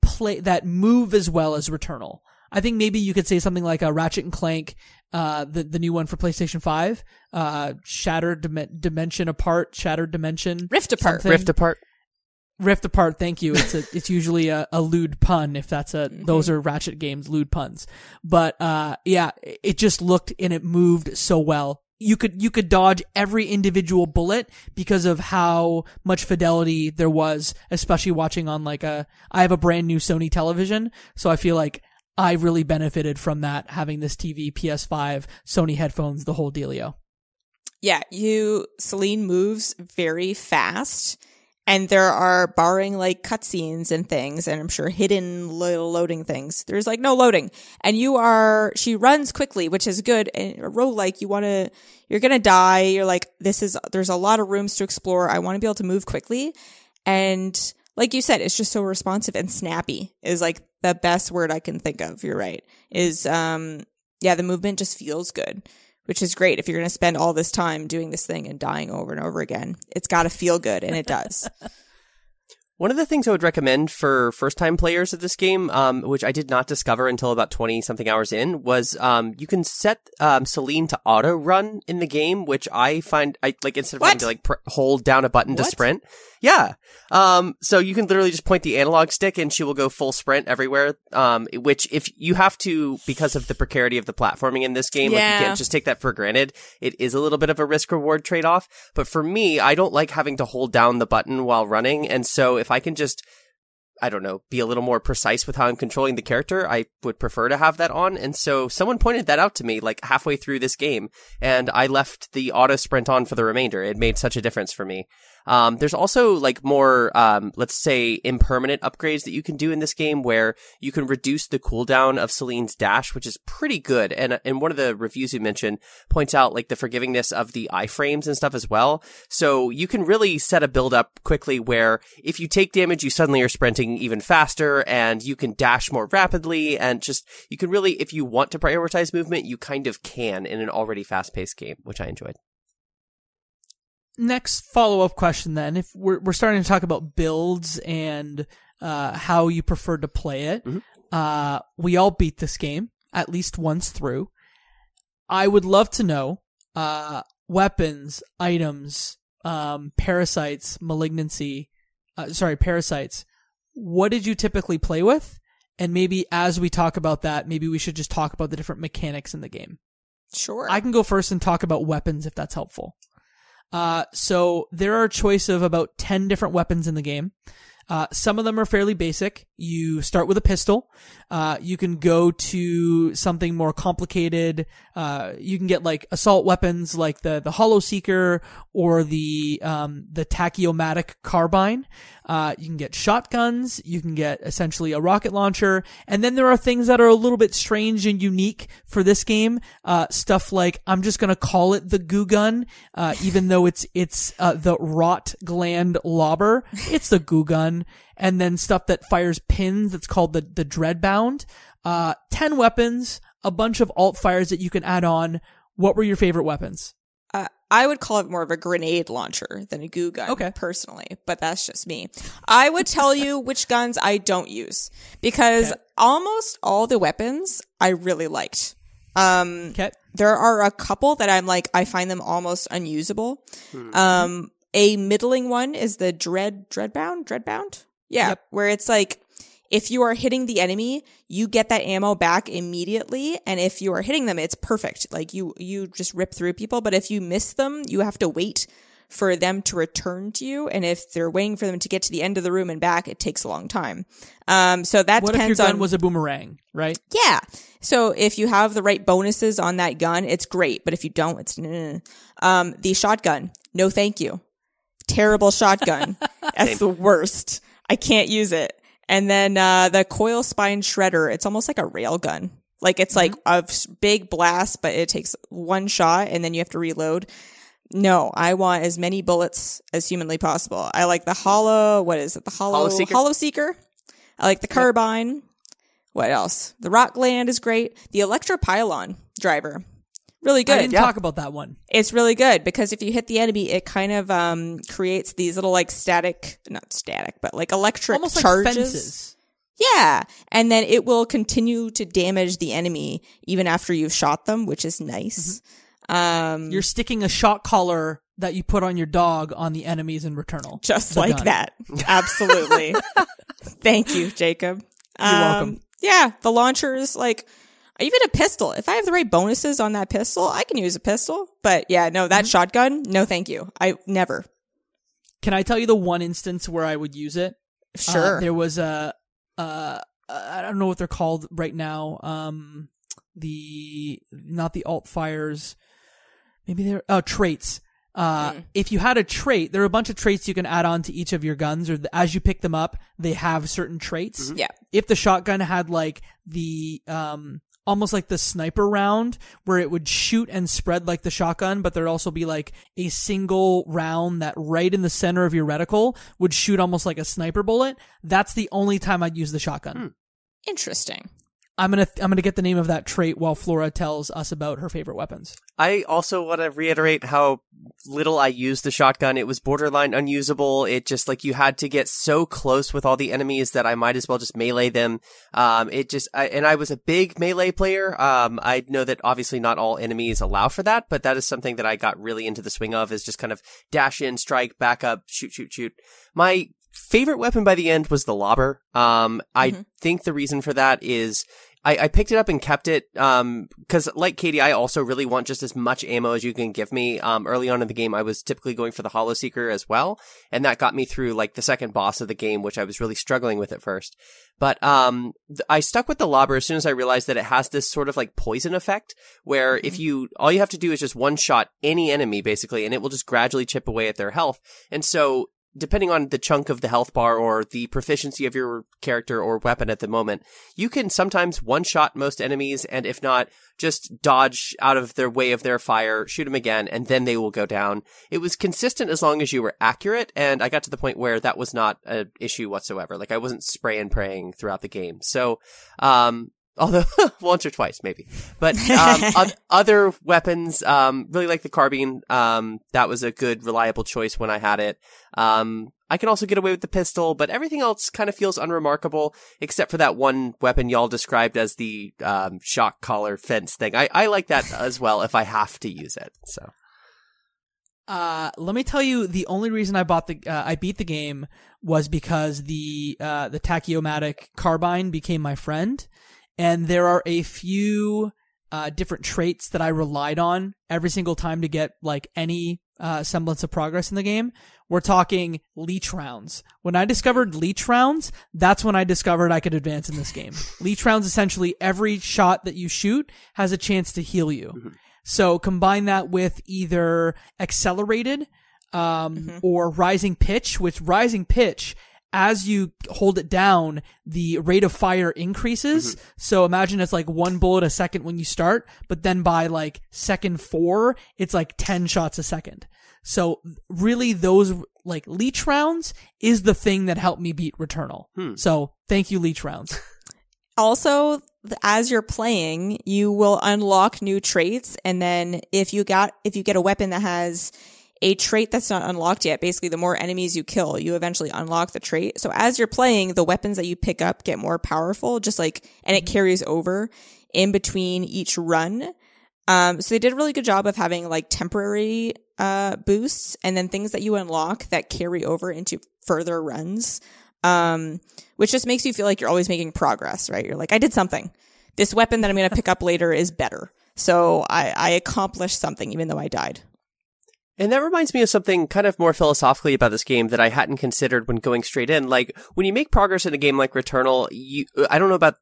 Speaker 1: play that move as well as Returnal. I think maybe you could say something like a Ratchet and Clank uh, the the new one for PlayStation Five, uh, Shattered Dim- Dimension Apart, Shattered Dimension,
Speaker 3: Rift Apart.
Speaker 1: something.
Speaker 4: Rift apart.
Speaker 1: Rift Apart. Thank you. It's a *laughs* it's usually a, a lewd pun if that's a those are Ratchet games lewd puns. But uh, yeah, it just looked and it moved so well. You could you could dodge every individual bullet because of how much fidelity there was, especially watching on like a. I have a brand new Sony television, so I feel like I really benefited from that having this TV, PS5, Sony headphones, the whole dealio.
Speaker 3: Yeah, you Selene moves very fast, and there are barring like cutscenes and things, and I'm sure hidden little loading things. There's like no loading, and you are she runs quickly, which is good. And uh, a row like you want to, you're gonna die. You're like this is there's a lot of rooms to explore. I want to be able to move quickly, and like you said, it's just so responsive and snappy is like the best word I can think of. You're right. Is um yeah, the movement just feels good which is great if you're going to spend all this time doing this thing and dying over and over again. It's got to feel good, and it does. *laughs*
Speaker 4: One of the things I would recommend for first time players of this game, um, which I did not discover until about 20 something hours in, was um, you can set um, Selene to auto run in the game, which I find, I like instead of having to like pr- hold down a button to sprint. Yeah. Um, so you can literally just point the analog stick and she will go full sprint everywhere. Um, which if you have to, because of the precarity of the platforming in this game, like you can't just take that for granted. It is a little bit of a risk reward trade off. But for me, I don't like having to hold down the button while running. And so if I can just I don't know, be a little more precise with how I'm controlling the character, I would prefer to have that on. And so someone pointed that out to me like halfway through this game, and I left the auto sprint on for the remainder. It made such a difference for me. Um, there's also like more, um, let's say impermanent upgrades that you can do in this game where you can reduce the cooldown of Selene's dash, which is pretty good. And, and one of the reviews you mentioned points out like the forgivingness of the iframes and stuff as well. So you can really set a build up quickly where if you take damage, you suddenly are sprinting even faster and you can dash more rapidly and just, you can really, if you want to prioritize movement, you kind of can in an already fast paced game, which I enjoyed.
Speaker 1: Next follow up question then if we're we're starting to talk about builds and uh how you prefer to play it
Speaker 4: Mhm.
Speaker 1: uh we all beat this game at least once through i would love to know uh weapons items um parasites malignancy uh, sorry parasites what did you typically play with and maybe as we talk about that maybe we should just talk about the different mechanics in the game
Speaker 3: Sure.
Speaker 1: I can go first and talk about weapons if that's helpful. Uh, so there are a choice of about 10 different weapons in the game. Uh, some of them are fairly basic. You start with a pistol. Uh, you can go to something more complicated. Uh, you can get like assault weapons like the, the Hollow Seeker or the, um, the Tachyomatic Carbine. Uh, you can get shotguns. You can get essentially a rocket launcher. And then there are things that are a little bit strange and unique for this game. Uh, stuff like, I'm just gonna call it the goo gun, uh, even though it's, it's, uh, the rot gland lobber. It's the goo gun. And then stuff that fires pins that's called the, the dreadbound. Uh, 10 weapons, a bunch of alt fires that you can add on. What were your favorite weapons?
Speaker 3: uh, I would call it more of a grenade launcher than a goo gun,
Speaker 1: Okay.
Speaker 3: personally, but that's just me. I would tell you *laughs* which guns I don't use because almost all the weapons I really liked. Um,
Speaker 1: Okay.
Speaker 3: there are a couple that I'm like, I find them almost unusable. Um, a middling one is the dread, dreadbound, dreadbound. Yeah.
Speaker 1: Yep.
Speaker 3: Where it's like, if you are hitting the enemy, you get that ammo back immediately. And if you are hitting them, it's perfect. Like you, you just rip through people. But if you miss them, you have to wait for them to return to you. And if they're waiting for them to get to the end of the room and back, it takes a long time. Um, so that
Speaker 1: What if your
Speaker 3: depends
Speaker 1: gun
Speaker 3: on
Speaker 1: was a boomerang, right?
Speaker 3: yeah. So if you have the right bonuses on that gun, it's great. But if you don't, it's nah. um the shotgun. No, thank you. Terrible shotgun. *laughs* That's the worst. I can't use it. And then uh the coil spine shredder. It's almost like a rail gun. Like it's like a big blast, but it takes one shot and then you have to reload. No, I want as many bullets as humanly possible. I like the hollow. What is it? The hollow
Speaker 4: Hollow Seeker?
Speaker 3: hollow seeker. I like the carbine. What else? The rot gland is great. The electropylon driver. Really good.
Speaker 1: I didn't talk about that one.
Speaker 3: It's really good because if you hit the enemy, it kind of um creates these little like static not static, but like electric
Speaker 1: Almost
Speaker 3: charges.
Speaker 1: like.
Speaker 3: Yeah. And then it will continue to damage the enemy even after you've shot them, which is nice. Um,
Speaker 1: You're sticking a shot collar that you put on your dog on the enemies in Returnal.
Speaker 3: just like
Speaker 1: gun.
Speaker 3: that. Absolutely. *laughs* Thank you, Jacob.
Speaker 1: You're
Speaker 3: Um,
Speaker 1: welcome.
Speaker 3: Yeah. The launchers, like, even a pistol. If I have the right bonuses on that pistol, I can use a pistol. But yeah, no,
Speaker 1: Mm-hmm.
Speaker 3: that shotgun, no, thank you. I never.
Speaker 1: Can I tell you the one instance where I would use it? Uh,
Speaker 3: Sure.
Speaker 1: there was a, uh, I don't know what they're called right now. Um, the not the alt fires, maybe they're oh traits. Uh,
Speaker 3: Hmm.
Speaker 1: if you had a trait, there are a bunch of traits you can add on to each of your guns, or the, as you pick them up, they have certain traits.
Speaker 3: yeah.
Speaker 1: If the shotgun had like the um almost like the sniper round where it would shoot and spread like the shotgun, but there'd also be like a single round that right in the center of your reticle would shoot almost like a sniper bullet. That's the only time I'd use the shotgun. Hmm.
Speaker 3: Interesting.
Speaker 1: I'm gonna I'm gonna get the name of that trait while Flora tells us about her favorite weapons.
Speaker 4: I also want to reiterate how little I used the shotgun. It was borderline unusable. It just like you had to get so close with all the enemies that I might as well just melee them. Um, it just, I, and I was a big melee player. Um, I know that obviously not all enemies allow for that, but that is something that I got really into the swing of is just kind of dash in, strike, back up, shoot, shoot, shoot. My favorite weapon by the end was the lobber. Um, I think the reason for that is I, I picked it up and kept it, um, cause like Katie, I also really want just as much ammo as you can give me. Um, early on in the game, I was typically going for the Hollow Seeker as well. And that got me through like the second boss of the game, which I was really struggling with at first. But, um, I stuck with the lobber as soon as I realized that it has this sort of like poison effect where if you, all you have to do is just one shot any enemy basically, and it will just gradually chip away at their health. And so depending on the chunk of the health bar or the proficiency of your character or weapon at the moment, you can sometimes one shot most enemies, and if not, just dodge out of their way of their fire, shoot them again, and then they will go down. It was consistent as long as you were accurate, and I got to the point where that was not an issue whatsoever. Like I wasn't spray and praying throughout the game. So, um, although *laughs* once or twice maybe. But um, *laughs* oth- other weapons um, really like the carbine um, that was a good reliable choice when i had it. Um, i can also get away with the pistol but everything else kind of feels unremarkable except for that one weapon y'all described as the um, shock collar fence thing. I-, I like that *laughs* as well if i have to use it so.
Speaker 1: Uh, let me tell you, the only reason I bought the, uh, I beat the game was because the, uh, the tachyomatic carbine became my friend. And there are a few, uh, different traits that I relied on every single time to get, like, any, uh, semblance of progress in the game. We're talking leech rounds. When I discovered leech rounds, that's when I discovered I could advance in this game. *laughs* leech rounds, essentially, every shot that you shoot has a chance to heal you. So combine that with either accelerated um, or rising pitch, which rising pitch, as you hold it down, the rate of fire increases. Mm-hmm. So imagine it's like one bullet a second when you start, but then by like second four, it's like 10 shots a second. So really those like leech rounds is the thing that helped me beat Returnal. Hmm. So thank you, leech rounds. *laughs*
Speaker 3: Also, as you're playing, you will unlock new traits, and then if you got if you get a weapon that has a trait that's not unlocked yet, basically the more enemies you kill, you eventually unlock the trait. So as you're playing, the weapons that you pick up get more powerful, just like and it carries over in between each run. Um, so they did a really good job of having like temporary uh boosts and then things that you unlock that carry over into further runs. Um, which just makes you feel like you're always making progress, right? You're like, I did something. This weapon that I'm going to pick up later is better. So I, I accomplished something even though I died.
Speaker 4: And that reminds me of something kind of more philosophically about this game that I hadn't considered when going straight in. Like, when you make progress in a game like Returnal, you, uh, I don't know about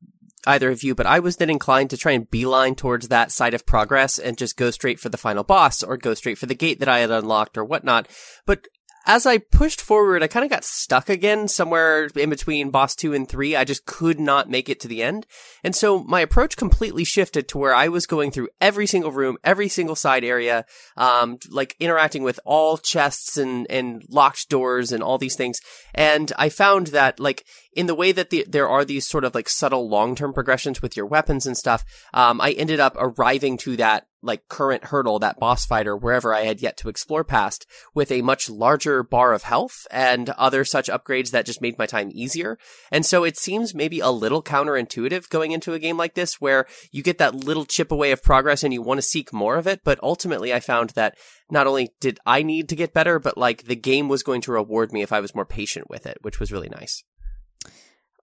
Speaker 4: either of you, but I was then inclined to try and beeline towards that side of progress and just go straight for the final boss or go straight for the gate that I had unlocked or whatnot. But as I pushed forward, I kind of got stuck again somewhere in between boss two and three. I just could not make it to the end. And so my approach completely shifted to where I was going through every single room, every single side area, um, like interacting with all chests and, and locked doors and all these things. And I found that like in the way that the, there are these sort of like subtle long-term progressions with your weapons and stuff, um, I ended up arriving to that like current hurdle, that boss fight or wherever I had yet to explore past with a much larger bar of health and other such upgrades that just made my time easier. And so it seems maybe a little counterintuitive going into a game like this where you get that little chip away of progress and you want to seek more of it. But ultimately I found that not only did I need to get better, but like the game was going to reward me if I was more patient with it, which was really nice.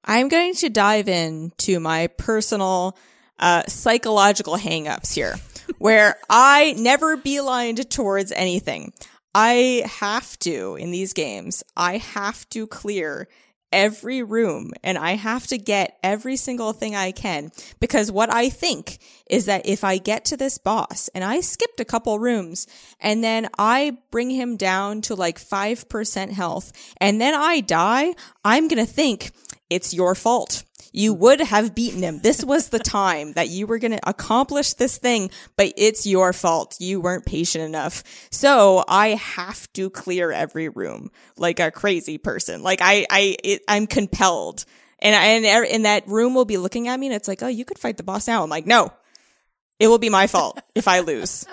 Speaker 3: I'm going to dive into my personal uh, psychological hangups here, where I never beelined towards anything. I have to, in these games, I have to clear every room and I have to get every single thing I can because what I think is that if I get to this boss and I skipped a couple rooms and then I bring him down to like 5% health and then I die, I'm going to think it's your fault. You would have beaten him. This was the time that you were going to accomplish this thing, but it's your fault. You weren't patient enough. So I have to clear every room like a crazy person. Like I, I, it, I'm compelled. And, and, and that room will be looking at me and it's like, oh, you could fight the boss now. I'm like, no, it will be my fault if I lose.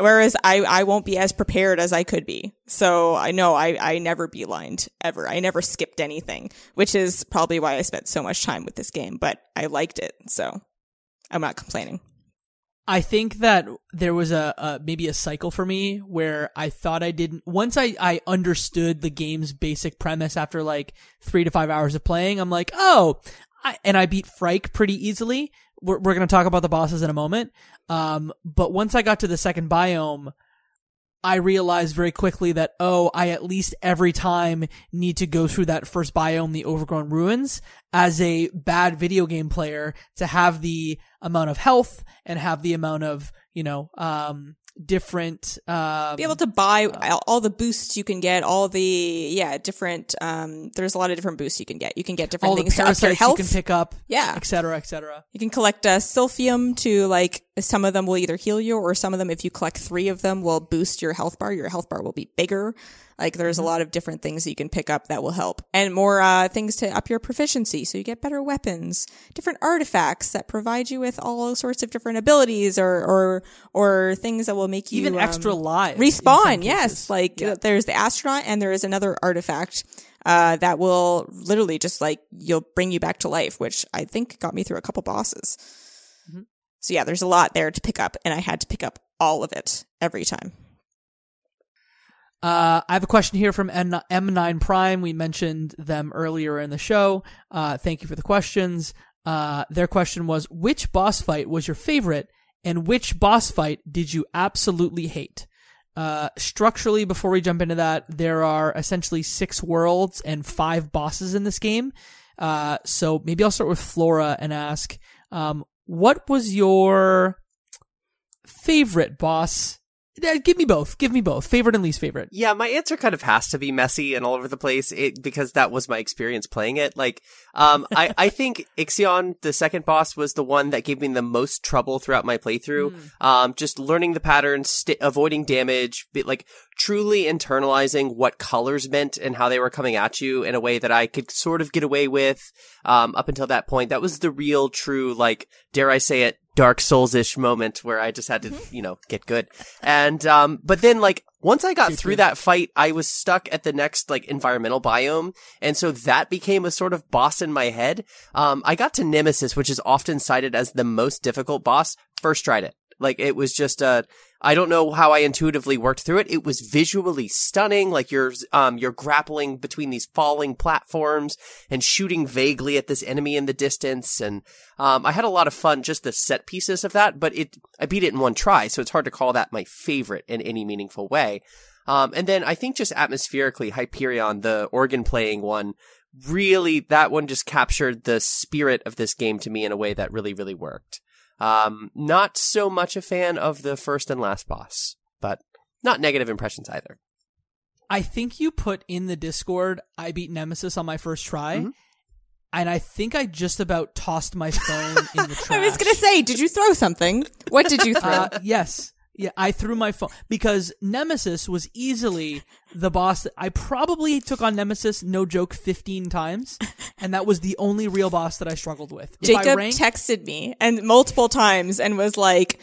Speaker 3: Whereas I, I won't be as prepared as I could be. So I know I, I never beelined ever. I never skipped anything, which is probably why I spent so much time with this game, but I liked it. So I'm not complaining.
Speaker 1: I think that there was a, a maybe a cycle for me where I thought I didn't once I, I understood the game's basic premise after like three to five hours of playing, I'm like, oh, I, and I beat Phrike pretty easily. We're, we're going to talk about the bosses in a moment. Um, but once I got to the second biome, I realized very quickly that, oh, I at least every time need to go through that first biome, the overgrown ruins, as a bad video game player to have the amount of health and have the amount of, you know, um, different um,
Speaker 3: be able to buy all the boosts you can get all the yeah different um there's a lot of different boosts you can get you can get different
Speaker 1: all the
Speaker 3: things to up your health
Speaker 1: you can pick up,
Speaker 3: Yeah.
Speaker 1: etc cetera, et cetera.
Speaker 3: You can collect uh, Silphium to like some of them will either heal you or some of them if you collect three of them will boost your health bar. Your health bar will be bigger. Like there's a lot of different things that you can pick up that will help and more uh, things to up your proficiency so you get better weapons, different artifacts that provide you with all sorts of different abilities or or or things that will make you
Speaker 1: Even
Speaker 3: um,
Speaker 1: extra lives.
Speaker 3: respawn. Yes, like
Speaker 1: Yeah.
Speaker 3: there's the astronaut and there is another artifact uh, that will literally just like you'll bring you back to life, which I think got me through a couple bosses. So yeah, there's a lot there to pick up, and I had to pick up all of it every time.
Speaker 1: Uh, I have a question here from N- M9 Prime. We mentioned them earlier in the show. Uh, thank you for the questions. Uh, their question was, which boss fight was your favorite and which boss fight did you absolutely hate? Uh, structurally, before we jump into that, there are essentially six worlds and five bosses in this game. Uh, so maybe I'll start with Flora and ask, um, what was your favorite boss? Give me both. Give me both. Favorite and least favorite.
Speaker 4: Yeah, my answer kind of has to be messy and all over the place it, because that was my experience playing it. Like, um, I, I *laughs* think Ixion, the second boss, was the one that gave me the most trouble throughout my playthrough. Um, just learning the patterns, st- avoiding damage, but like truly internalizing what colors meant and how they were coming at you in a way that I could sort of get away with, um, up until that point. That was the real, true, like, dare I say it, Dark Souls-ish moment where I just had to, you know, get good. And, um, but then like, once I got through that fight, I was stuck at the next like environmental biome. And so that became a sort of boss in my head. Um, I got to Nemesis, which is often cited as the most difficult boss. First tried it. Like it was just a, I don't know how I intuitively worked through it. It was visually stunning. Like you're, um, you're grappling between these falling platforms and shooting vaguely at this enemy in the distance. And, um, I had a lot of fun just the set pieces of that, but it, I beat it in one try. So it's hard to call that my favorite in any meaningful way. Um, and then I think just atmospherically, Hyperion, the organ playing one, really, that one just captured the spirit of this game to me in a way that really, really worked. Um, not so much a fan of the first and last boss, but not negative impressions either.
Speaker 1: I think you put in the Discord, I beat Nemesis on my first try.
Speaker 3: Mm-hmm.
Speaker 1: And I think I just about tossed my phone in the trash. *laughs*
Speaker 3: I was gonna say, did you throw something? What did you *laughs* throw?
Speaker 1: Uh, yes. Yeah, I threw my phone because Nemesis was easily the boss that I probably took on Nemesis, no joke, 15 times. *laughs* And that was the only real boss that I struggled with. If
Speaker 3: Jacob
Speaker 1: ranked-
Speaker 3: texted me and multiple times and was like,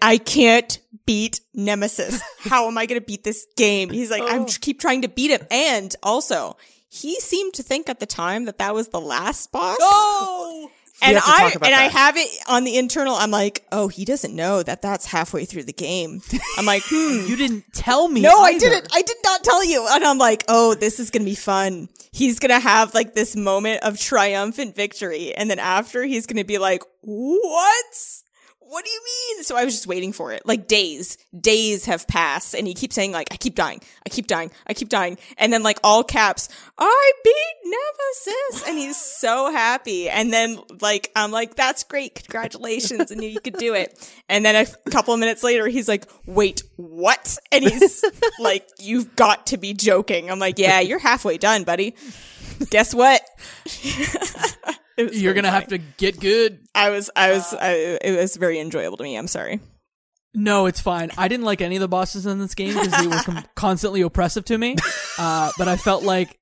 Speaker 3: I can't beat Nemesis. *laughs* How am I going to beat this game? He's like, I'm oh. tr- keep trying to beat him. And also, he seemed to think at the time that that was the last boss.
Speaker 1: Oh,
Speaker 3: and I and I have it on the internal. I'm like, oh, he doesn't know that that's halfway through the game. I'm like, *laughs* hmm.
Speaker 1: you didn't tell me.
Speaker 3: No, I didn't. I did not tell you. And I'm like, oh, this is going to be fun. He's going to have like this moment of triumphant victory. And then after, he's going to be like, what? What do you mean? So I was just waiting for it. Like days, days have passed and he keeps saying like, I keep dying. I keep dying. I keep dying. And then like all caps, I beat Nemesis. And he's so happy. And then like, I'm like, that's great. Congratulations. Knew you could do it. And then a couple of minutes later, he's like, wait, what? And he's like, you've got to be joking. I'm like, yeah, you're halfway done, buddy. Guess what? *laughs*
Speaker 1: You're gonna have to get good.
Speaker 3: I was, I was, I, it was very enjoyable to me. I'm sorry.
Speaker 1: No, it's fine. I didn't like any of the bosses in this game because they were com- *laughs* constantly oppressive to me. Uh, but I felt like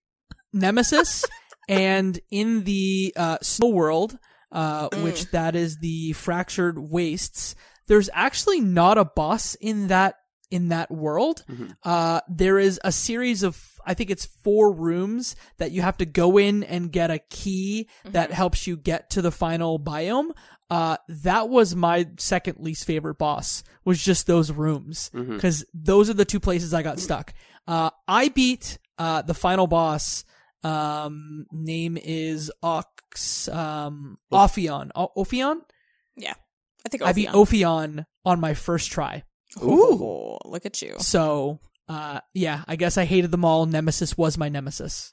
Speaker 1: Nemesis and in the uh, Snow World, uh, which that is the fractured wastes. There's actually not a boss in that in that world. Uh, there is a series of I think it's four rooms that you have to go in and get a key that helps you get to the final biome. Uh, that was my second least favorite boss was just those rooms because those are the two places I got stuck. Uh, I beat, uh, the final boss, um, name is Ox, um, Ophion. O- Ophion?
Speaker 3: Yeah. I think
Speaker 1: I beat Ophion on my first try.
Speaker 3: Ooh, look at you.
Speaker 1: So, uh, yeah, I guess I hated them all. Nemesis was my nemesis.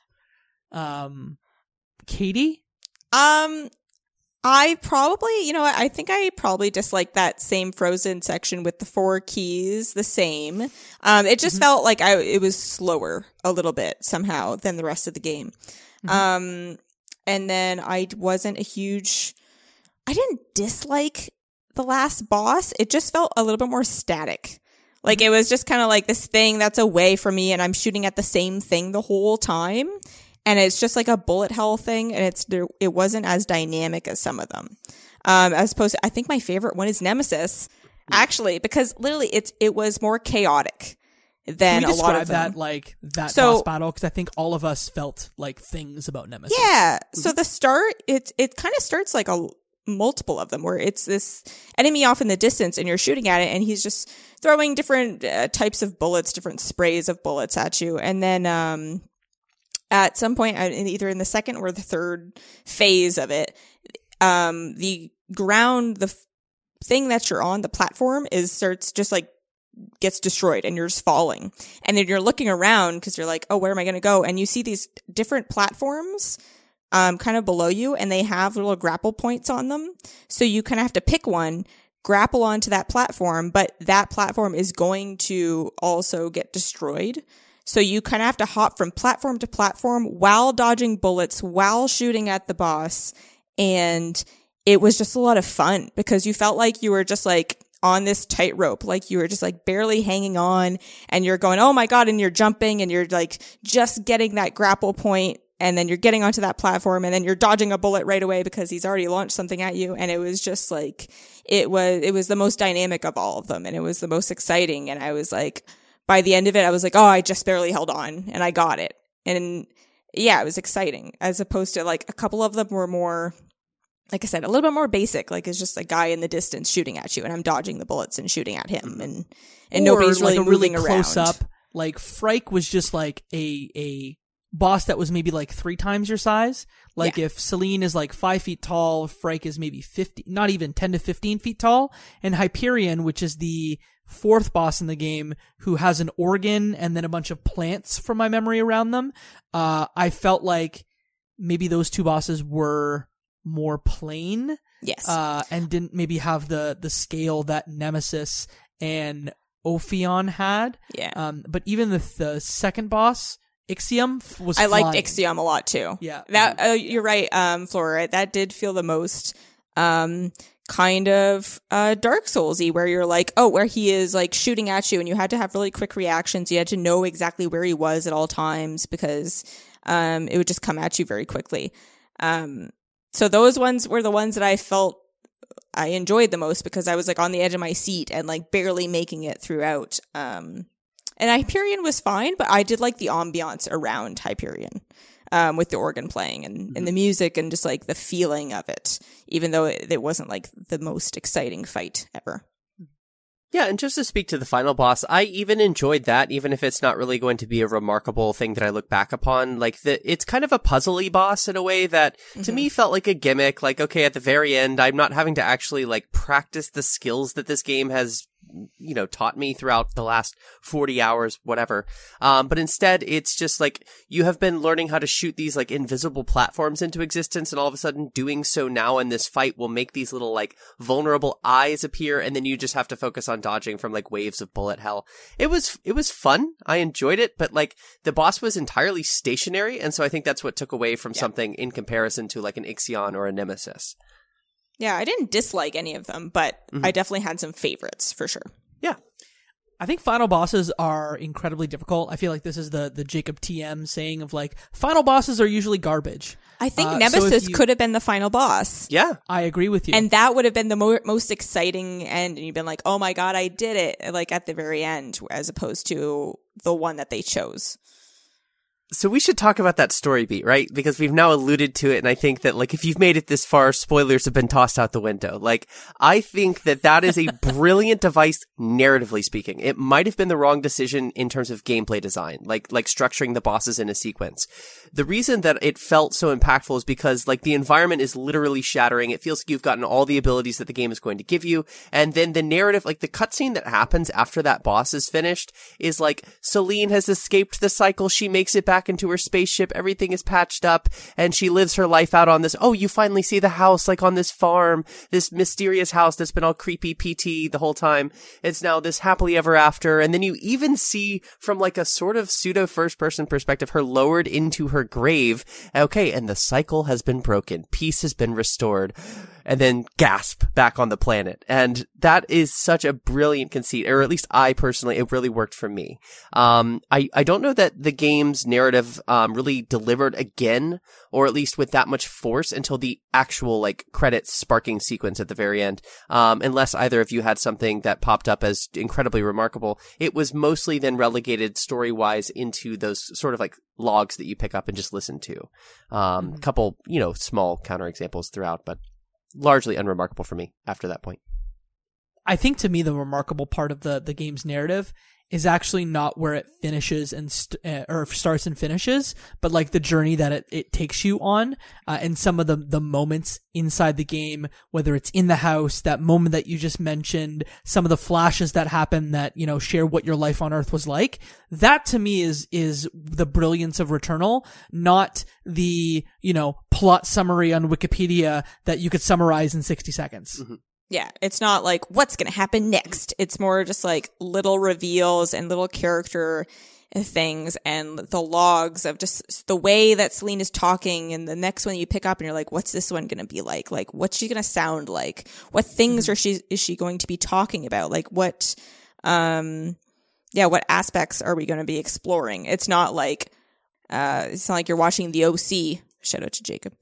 Speaker 1: Um, Katie?
Speaker 3: Um, I probably, you know, I think I probably dislike that same Frozen section with the four keys the same. Um, it just felt like I it was slower a little bit somehow than the rest of the game. Um, and then I wasn't a huge. I didn't dislike the last boss. It just felt a little bit more static. Like mm-hmm. it was just kind of like this thing that's away from me and I'm shooting at the same thing the whole time. And it's just like a bullet hell thing and it's there, it wasn't as dynamic as some of them. Um, as opposed to, I think my favorite one is Nemesis, mm. actually, because literally it's, it was more chaotic than
Speaker 1: Can
Speaker 3: a lot of them.
Speaker 1: that like that
Speaker 3: So-
Speaker 1: boss battle? Because I think all of us felt like things about Nemesis.
Speaker 3: Yeah. So mm-hmm. the start, it it kind of starts like a multiple of them, where it's this enemy off in the distance, and you're shooting at it, and he's just throwing different uh, types of bullets, different sprays of bullets at you, and then um, at some point, uh, either in the second or the third phase of it, um, the ground, the f- thing that you're on, the platform, is starts just like gets destroyed and you're just falling. And then you're looking around because you're like, oh, where am I going to go? And you see these different platforms um, kind of below you and they have little grapple points on them. So you kind of have to pick one, grapple onto that platform, but that platform is going to also get destroyed. So you kind of have to hop from platform to platform while dodging bullets, while shooting at the boss. And it was just a lot of fun because you felt like you were just like on this tightrope, like you were just like barely hanging on and you're going, Oh my God. And you're jumping and you're like just getting that grapple point and then you're getting onto that platform and then you're dodging a bullet right away because he's already launched something at you. And it was just like, it was, it was the most dynamic of all of them and it was the most exciting. And I was like, by the end of it, I was like, Oh, I just barely held on and I got it. And yeah, it was exciting as opposed to like a couple of them were more, like I said, a little bit more basic. Like it's just a guy in the distance shooting at you, and I'm dodging the bullets and shooting at him, and and
Speaker 1: Or,
Speaker 3: nobody's really
Speaker 1: like a really close
Speaker 3: around.
Speaker 1: up. Like Phrike was just like a a boss that was maybe like three times your size. Like
Speaker 3: Yeah.
Speaker 1: if Selene is like five feet tall, Frank is maybe fifty, not even ten to fifteen feet tall, and Hyperion, which is the fourth boss in the game, who has an organ and then a bunch of plants from my memory around them. Uh, I felt like maybe those two bosses were more plain
Speaker 3: Yes,
Speaker 1: uh, and didn't maybe have the the scale that Nemesis and Ophion had.
Speaker 3: yeah.
Speaker 1: Um, but even the the second boss, Ixion, f- was
Speaker 3: I liked
Speaker 1: flying.
Speaker 3: Ixion a lot too.
Speaker 1: Yeah.
Speaker 3: that uh, you're right, um, Flora. That did feel the most um kind of uh Dark Soulsy, where you're like, oh, where he is like shooting at you, and you had to have really quick reactions. You had to know exactly where he was at all times because um it would just come at you very quickly. Um, so those ones were the ones that I felt I enjoyed the most because I was like on the edge of my seat and like barely making it throughout. Um, and Hyperion was fine, but I did like the ambiance around Hyperion. Um, with the organ playing and, and the music and just like the feeling of it, even though it, it wasn't like the most exciting fight ever.
Speaker 4: Yeah, and just to speak to the final boss, I even enjoyed that, even if it's not really going to be a remarkable thing that I look back upon. Like the, it's kind of a puzzly boss in a way that to me felt like a gimmick. Like, okay, at the very end, I'm not having to actually like practice the skills that this game has you know, taught me throughout the last 40 hours, whatever. Um, but instead, it's just like you have been learning how to shoot these like invisible platforms into existence, and all of a sudden doing so now in this fight will make these little like vulnerable eyes appear, and then you just have to focus on dodging from like waves of bullet hell. It was, it was fun. I enjoyed it, but like the boss was entirely stationary, and so I think that's what took away from something in comparison to like an Ixion or a Nemesis.
Speaker 3: Yeah, I didn't dislike any of them, but I definitely had some favorites for sure.
Speaker 4: Yeah.
Speaker 1: I think final bosses are incredibly difficult. I feel like this is the the Jacob TM saying of like final bosses are usually garbage.
Speaker 3: I think
Speaker 1: Uh, so
Speaker 3: Nemesis
Speaker 1: you-
Speaker 3: could have been the final boss.
Speaker 4: Yeah.
Speaker 1: I agree with you.
Speaker 3: And that would have been the mo- most exciting end. And you've been like, oh my God, I did it. Like at the very end, as opposed to the one that they chose.
Speaker 4: So we should talk about that story beat, right? Because we've now alluded to it, and I think that, like, if you've made it this far, spoilers have been tossed out the window. Like, I think that that is a *laughs* brilliant device, narratively speaking. It might have been the wrong decision in terms of gameplay design, like, like structuring the bosses in a sequence. The reason that it felt so impactful is because, like, the environment is literally shattering. It feels like you've gotten all the abilities that the game is going to give you, and then the narrative, like, the cutscene that happens after that boss is finished is like, Selene has escaped the cycle, she makes it back into her spaceship, everything is patched up, and she lives her life out on this, oh, you finally see the house, like on this farm, this mysterious house that's been all creepy PT the whole time. It's now this happily ever after, and then you even see from like a sort of pseudo first person perspective her lowered into her grave. Okay, and the cycle has been broken. Peace has been restored. And then gasp back on the planet. And that is such a brilliant conceit, or at least I personally, it really worked for me. Um, I, I don't know that the game's narrative, um, really delivered again, or at least with that much force until the actual, like, credits sparking sequence at the very end. Um, unless either of you had something that popped up as incredibly remarkable. It was mostly then relegated story wise into those sort of like logs that you pick up and just listen to. Um, couple, you know, small counterexamples throughout, but largely unremarkable for me after that point.
Speaker 1: I think to me the remarkable part of the the game's narrative is actually not where it finishes and st- uh, or starts and finishes, but like the journey that it, it takes you on, uh, and some of the the moments inside the game, whether it's in the house, that moment that you just mentioned, some of the flashes that happen that you know share what your life on Earth was like. That to me is is the brilliance of Returnal, not the you know plot summary on Wikipedia that you could summarize in sixty seconds.
Speaker 3: Yeah, it's not like what's going to happen next. It's more just like little reveals and little character things and the logs of just the way that Selene is talking and the next one you pick up and you're like what's this one going to be like? Like what's she going to sound like? What things are she is she going to be talking about? Like what um yeah, what aspects are we going to be exploring? It's not like uh it's not like you're watching the OC Shout out to Jacob.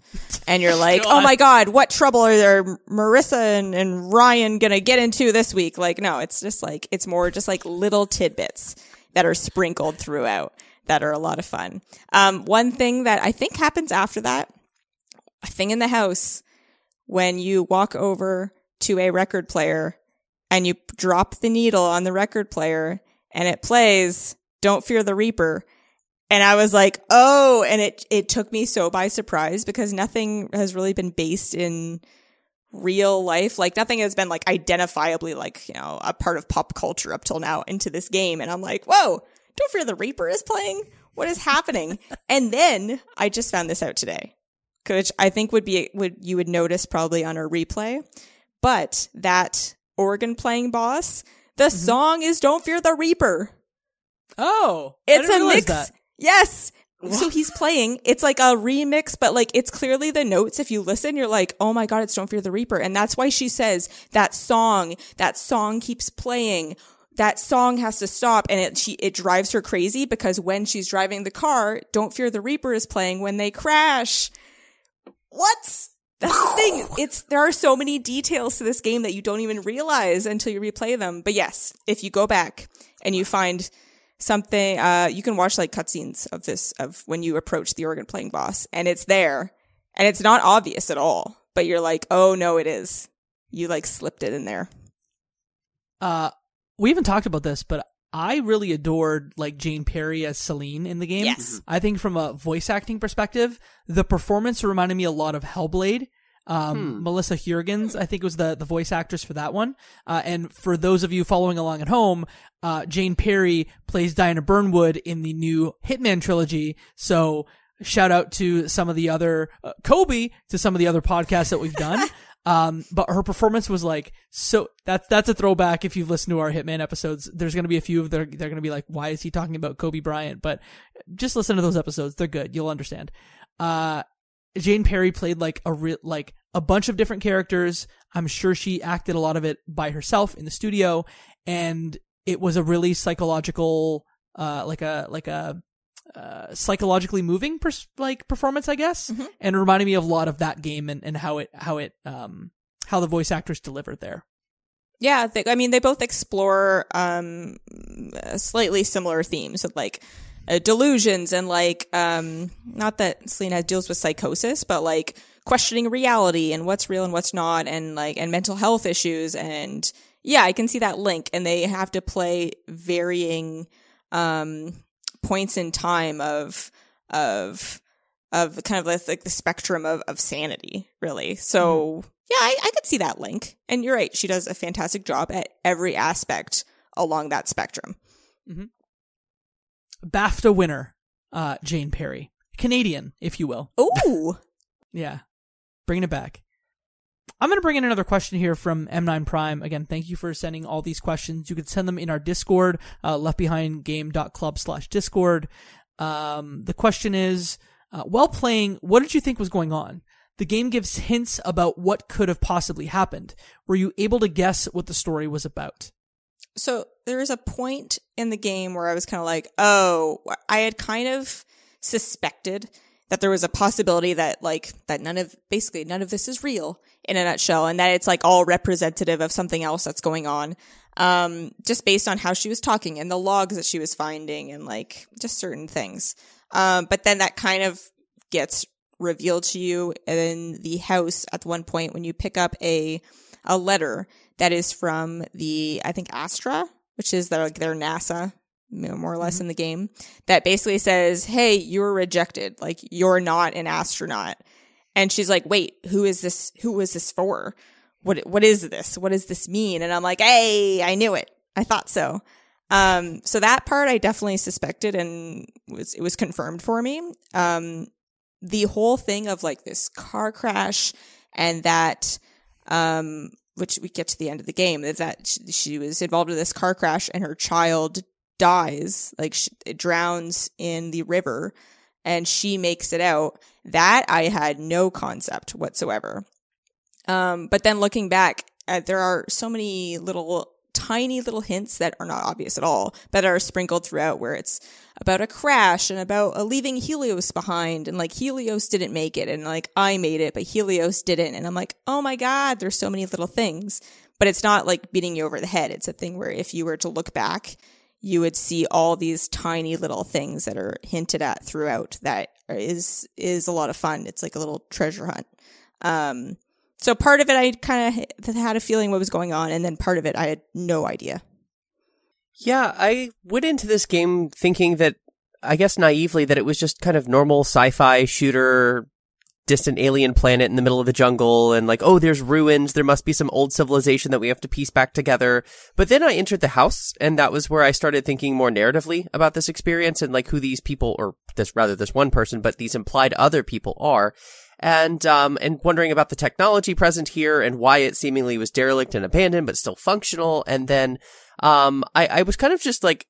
Speaker 3: And you're *laughs* like, oh my God, what trouble are there Marissa and, and Ryan gonna get into this week? Like, no, it's just like, it's more just like little tidbits that are sprinkled throughout that are a lot of fun. Um, one thing that I think happens after that, a thing in the house, when you walk over to a record player and you drop the needle on the record player and it plays Don't Fear the Reaper. And I was like, oh, and it, it took me so by surprise because nothing has really been based in real life. Like nothing has been like identifiably like, you know, a part of pop culture up till now into this game. And I'm like, whoa, Don't Fear the Reaper is playing? What is happening? *laughs* and then I just found this out today, which I think would be, would, you would notice probably on a replay. But that organ playing boss, the song is Don't Fear the Reaper.
Speaker 1: Oh,
Speaker 3: It's a mix.
Speaker 1: that.
Speaker 3: Yes. So he's playing. It's like a remix, but like it's clearly the notes. If you listen, you're like, oh my God, it's Don't Fear the Reaper. And that's why she says that song, that song keeps playing. That song has to stop and it, she, it drives her crazy because when she's driving the car, Don't Fear the Reaper is playing when they crash. What? That's the thing. It's there are so many details to this game that you don't even realize until you replay them. But yes, if you go back and you find something, uh, you can watch like cutscenes of this of when you approach the organ playing boss, and it's there, and it's not obvious at all. But you're like, oh no, it is. You like slipped it in there.
Speaker 1: Uh, we haven't talked about this, but I really adored like Jane Perry as Selene in the game.
Speaker 3: Yes.
Speaker 1: I think from a voice acting perspective, the performance reminded me a lot of Hellblade. Um, Melissa Juergens, I think was the, the voice actress for that one. Uh, and for those of you following along at home, uh, Jane Perry plays Diana Burnwood in the new Hitman trilogy. So shout out to some of the other, uh, Kobe to some of the other podcasts that we've done. *laughs* Um, but her performance was like so. That's that's a throwback. If you've listened to our Hitman episodes, there's going to be a few of they're they're going to be like, why is he talking about Kobe Bryant? But just listen to those episodes; they're good. You'll understand. Uh, Jane Perry played like a real like a bunch of different characters. I'm sure she acted a lot of it by herself in the studio, and it was a really psychological, uh, like a like a uh, psychologically moving pers- like performance, I guess, and it reminded me of a lot of that game and, and how it how it um how the voice actors delivered there.
Speaker 3: Yeah, they, I mean, they both explore um, slightly similar themes of like uh, delusions and like um, not that Selena deals with psychosis, but like questioning reality and what's real and what's not, and like and mental health issues. And yeah, I can see that link. And they have to play varying um, points in time of of of kind of like, like the spectrum of, of sanity, really. So yeah, I, I could see that link. And you're right, she does a fantastic job at every aspect along that spectrum.
Speaker 1: BAFTA winner, uh, Jane Perry, Canadian, if you will. *laughs*
Speaker 3: Ooh,
Speaker 1: Yeah. Bringing it back. I'm going to bring in another question here from M9 Prime. Again, thank you for sending all these questions. You can send them in our Discord, uh, leftbehindgame.club slash Discord. Um, the question is, uh, while playing, what did you think was going on? The game gives hints about what could have possibly happened. Were you able to guess what the story was about?
Speaker 3: so there was a point in the game where I was kind of like, oh, I had kind of suspected that there was a possibility that like that none of basically none of this is real in a nutshell and that it's like all representative of something else that's going on um just based on how she was talking and the logs that she was finding and like just certain things. Um but then that kind of gets revealed to you in the house at one point when you pick up a a letter that is from the I think Astra, which is their like their NASA, you know, more or less in the game, that basically says, "Hey, you're rejected. Like you're not an astronaut." And she's like, "Wait, who is this? Who is this for? What what is this? What does this mean?" And I'm like, "Hey, I knew it. I thought so." Um, so that part I definitely suspected and was it was confirmed for me. Um, the whole thing of like this car crash and that um which we get to the end of the game is that she, she was involved in this car crash and her child dies like she, drowns in the river and she makes it out. That i had no concept whatsoever. Um but then looking back uh, there are so many little tiny little hints that are not obvious at all that are sprinkled throughout where it's about a crash and about uh, leaving Helios behind. And like Helios didn't make it. And like I made it but Helios didn't. And I'm like oh my god there's so many little things. But it's not like beating you over the head. It's a thing where if you were to look back you would see all these tiny little things that are hinted at throughout that is is a lot of fun. It's like a little treasure hunt. Um so part of it I kind of had a feeling what was going on. And then part of it I had no idea
Speaker 4: Yeah, I went into this game thinking that, I guess naively, that it was just kind of normal sci-fi shooter, distant alien planet in the middle of the jungle, and like, oh, there's ruins, there must be some old civilization that we have to piece back together. But then I entered the house, and that was where I started thinking more narratively about this experience and like who these people, or this, rather this one person, but these implied other people are. And, um, and wondering about the technology present here and why it seemingly was derelict and abandoned, but still functional. And then, um, I, I was kind of just like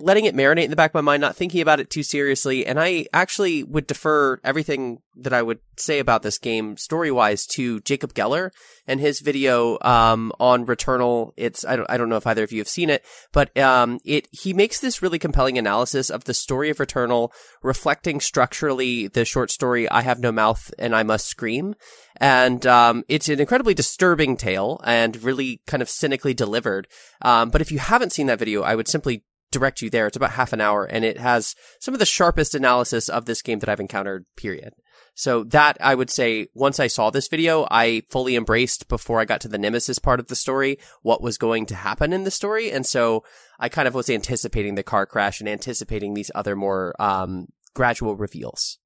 Speaker 4: letting it marinate in the back of my mind, not thinking about it too seriously. And I actually would defer everything that I would say about this game story wise to Jacob Geller and his video, um, on Returnal. It's, I don't, I don't know if either of you have seen it, but, um, it, he makes this really compelling analysis of the story of Returnal, reflecting structurally the short story, I Have No Mouth and I Must Scream. And, um, it's an incredibly disturbing tale and really kind of cynically delivered. Um, but if you haven't seen that video, I would simply direct you there. It's about half an hour and it has some of the sharpest analysis of this game that I've encountered, period. So that I would say once I saw this video, I fully embraced before I got to the Nemesis part of the story, what was going to happen in the story. And so I kind of was anticipating the car crash and anticipating these other more, um, gradual reveals.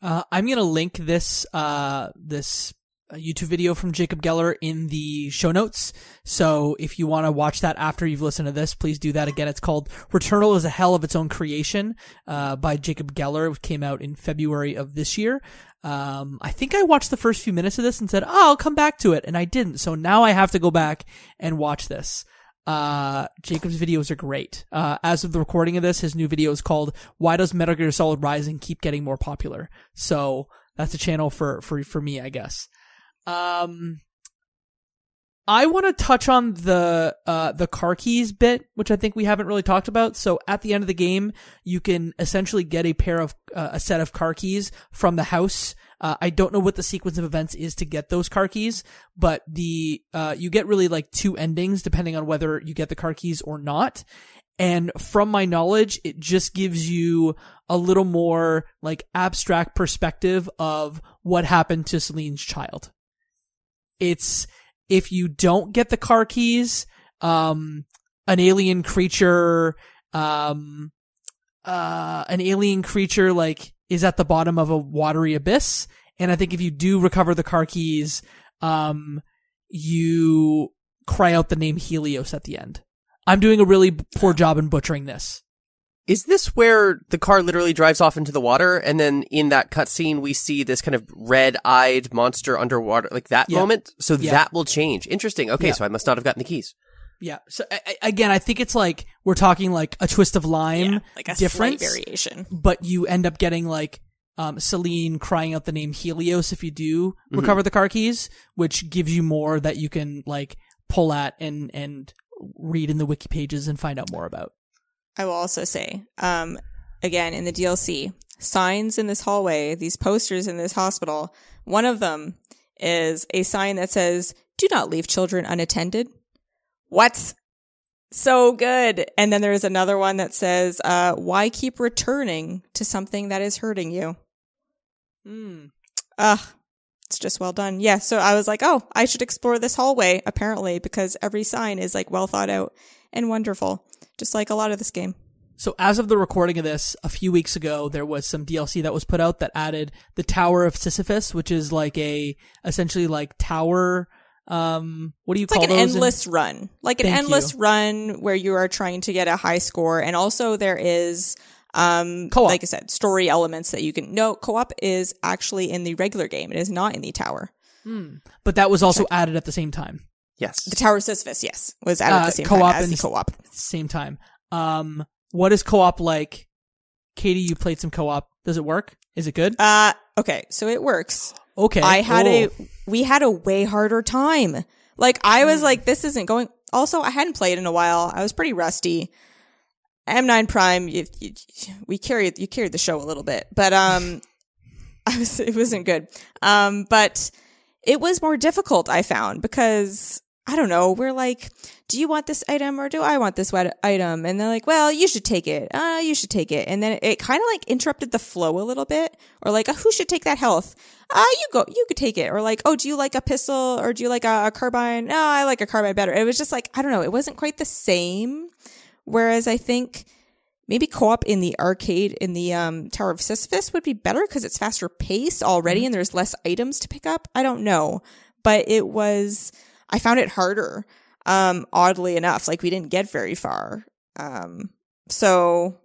Speaker 1: Uh, I'm gonna link this uh, this YouTube video from Jacob Geller in the show notes. So if you want to watch that after you've listened to this, please do that. Again, it's called Returnal is a Hell of Its Own Creation uh, by Jacob Geller. It came out in February of this year. Um, I think I watched the first few minutes of this and said, "Oh, I'll come back to it," and I didn't. So now I have to go back and watch this. Uh, Jacob's videos are great. Uh, as of the recording of this, his new video is called "Why Does Metal Gear Solid Rising Keep Getting More Popular?" So that's a channel for for for me, I guess. Um, I want to touch on the uh the car keys bit, which I think we haven't really talked about. So at the end of the game, you can essentially get a pair of uh, a set of car keys from the house. Uh, I don't know what the sequence of events is to get those car keys, but the uh you get really like two endings depending on whether you get the car keys or not. And from my knowledge, it just gives you a little more like abstract perspective of what happened to Selene's child it's if you don't get the car keys, um, an alien creature, um, uh, an alien creature like is at the bottom of a watery abyss. And I think if you do recover the car keys, um, you cry out the name Helios at the end. I'm doing a really poor job in butchering this.
Speaker 4: Is this where the car literally drives off into the water and then in that cutscene we see this kind of red-eyed monster underwater like that
Speaker 1: Yeah.
Speaker 4: moment? So
Speaker 1: Yeah.
Speaker 4: that will change. Interesting. Okay,
Speaker 1: Yeah.
Speaker 4: so I must not have gotten the keys.
Speaker 1: Yeah. So I, I- again, I think it's like we're talking like a twist of lime
Speaker 3: Yeah, like a different variation.
Speaker 1: but you end up getting like um, Selene crying out the name Helios if you do recover the car keys, which gives you more that you can like pull at and and read in the wiki pages and find out more about.
Speaker 3: I will also say, um, again, in the DLC, signs in this hallway, these posters in this hospital, one of them is a sign that says, do not leave children unattended. What? So good. And then there's another one that says, uh, why keep returning to something that is hurting you?
Speaker 1: Mm.
Speaker 3: Ugh. It's just well done. Yeah. So I was like, oh, I should explore this hallway, apparently, because every sign is like well thought out and wonderful, just like a lot of this game.
Speaker 1: So as of the recording of this, a few weeks ago, there was some DLC that was put out that added the Tower of Sisyphus, which is like a essentially like tower. Um, what do you
Speaker 3: It's
Speaker 1: call
Speaker 3: like an
Speaker 1: those in-
Speaker 3: endless run, like an
Speaker 1: Thank
Speaker 3: endless
Speaker 1: you.
Speaker 3: run where you are trying to get a high score, and also there is, um,
Speaker 1: Co-op.
Speaker 3: like I said, story elements that you can. No, co-op is actually in the regular game. It is not in the tower.
Speaker 1: but that was also added at the same time.
Speaker 4: Yes.
Speaker 3: The Tower of Sisyphus, yes, was added at
Speaker 1: Uh,
Speaker 3: the same
Speaker 1: co-op
Speaker 3: time as
Speaker 1: and
Speaker 3: the co-op.
Speaker 1: Same time. Um, what is co-op like? Katie, you played some co-op. Does it work? Is it good?
Speaker 3: Uh, okay, so it works.
Speaker 1: Okay.
Speaker 3: I had
Speaker 1: Oh.
Speaker 3: a, we had a way harder time. Like I was like, this isn't going. Also, I hadn't played in a while. I was pretty rusty. M9 Prime, you, you, we carried, you carried the show a little bit, but, um, *laughs* I was, it wasn't good. Um, but it was more difficult, I found, because I don't know, we're like, do you want this item or do I want this wet item? And they're like, well, you should take it. Uh, you should take it. And then it kind of like interrupted the flow a little bit or like, uh, who should take that health? Uh, you go, you could take it. Or like, oh, do you like a pistol or do you like a, a carbine? No, I like a carbine better. It was just like, I don't know. It wasn't quite the same. Whereas I think maybe co-op in the arcade in the um, Tower of Sisyphus would be better because it's faster paced already and there's less items to pick up. I don't know, but it was I found it harder. Um, oddly enough, like we didn't get very far. Um, so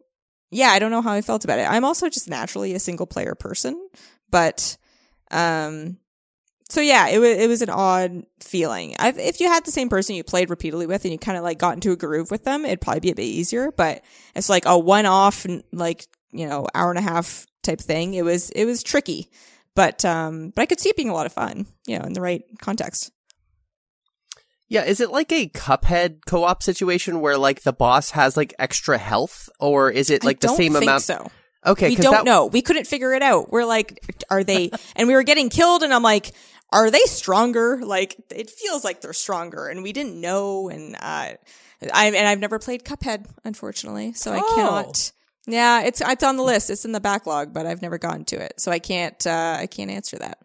Speaker 3: yeah, I don't know how I felt about it. I'm also just naturally a single player person, but um, so yeah, it was it was an odd feeling. I've, if you had the same person you played repeatedly with and you kind of like got into a groove with them, it'd probably be a bit easier. But it's like a one off, like you know, hour and a half type thing. It was it was tricky, but um, but I could see it being a lot of fun, you know, in the right context.
Speaker 4: Yeah, is it like a Cuphead co-op situation where like the boss has like extra health, or is it like
Speaker 3: I
Speaker 4: the
Speaker 3: don't
Speaker 4: same
Speaker 3: think
Speaker 4: amount?
Speaker 3: So
Speaker 4: Okay,
Speaker 3: we don't
Speaker 4: that-
Speaker 3: know. We couldn't figure it out. We're like, are they? *laughs* and we were getting killed, and I'm like, are they stronger? Like, it feels like they're stronger, and we didn't know. And uh, I and I've never played Cuphead, unfortunately, so I
Speaker 1: Oh.
Speaker 3: cannot. Yeah, it's it's on the list. It's in the backlog, but I've never gotten to it, so I can't. Uh, I can't answer that.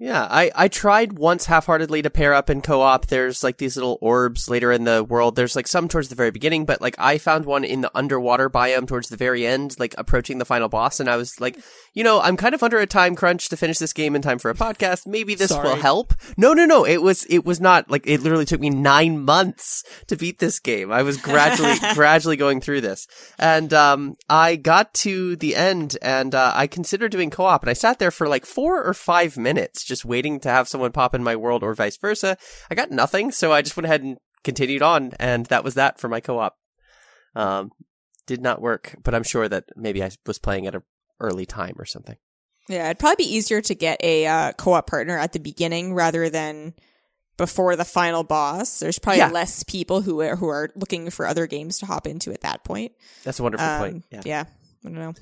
Speaker 4: Yeah, I, I tried once half-heartedly to pair up in co-op. There's like these little orbs later in the world. There's like some towards the very beginning, but like I found one in the underwater biome towards the very end, like approaching the final boss, and I was like, you know, I'm kind of under a time crunch to finish this game in time for a podcast. Maybe this will help. No, no, no. It was it was not like it literally took me nine months to beat this game. I was gradually *laughs* gradually going through this, and um, I got to the end, and uh, I considered doing co-op, and I sat there for like four or five minutes just waiting to have someone pop in my world, or vice versa. I got nothing, so I just went ahead and continued on, and that was that for my co-op. Um, did not work, but I'm sure that maybe I was playing at an early time or something.
Speaker 3: Yeah, it'd probably be easier to get a uh, co-op partner at the beginning rather than before the final boss. There's probably
Speaker 4: Yeah.
Speaker 3: less people who are who are looking for other games to hop into at that point.
Speaker 4: That's a wonderful
Speaker 3: Um,
Speaker 4: point. Yeah.
Speaker 3: yeah, I don't know.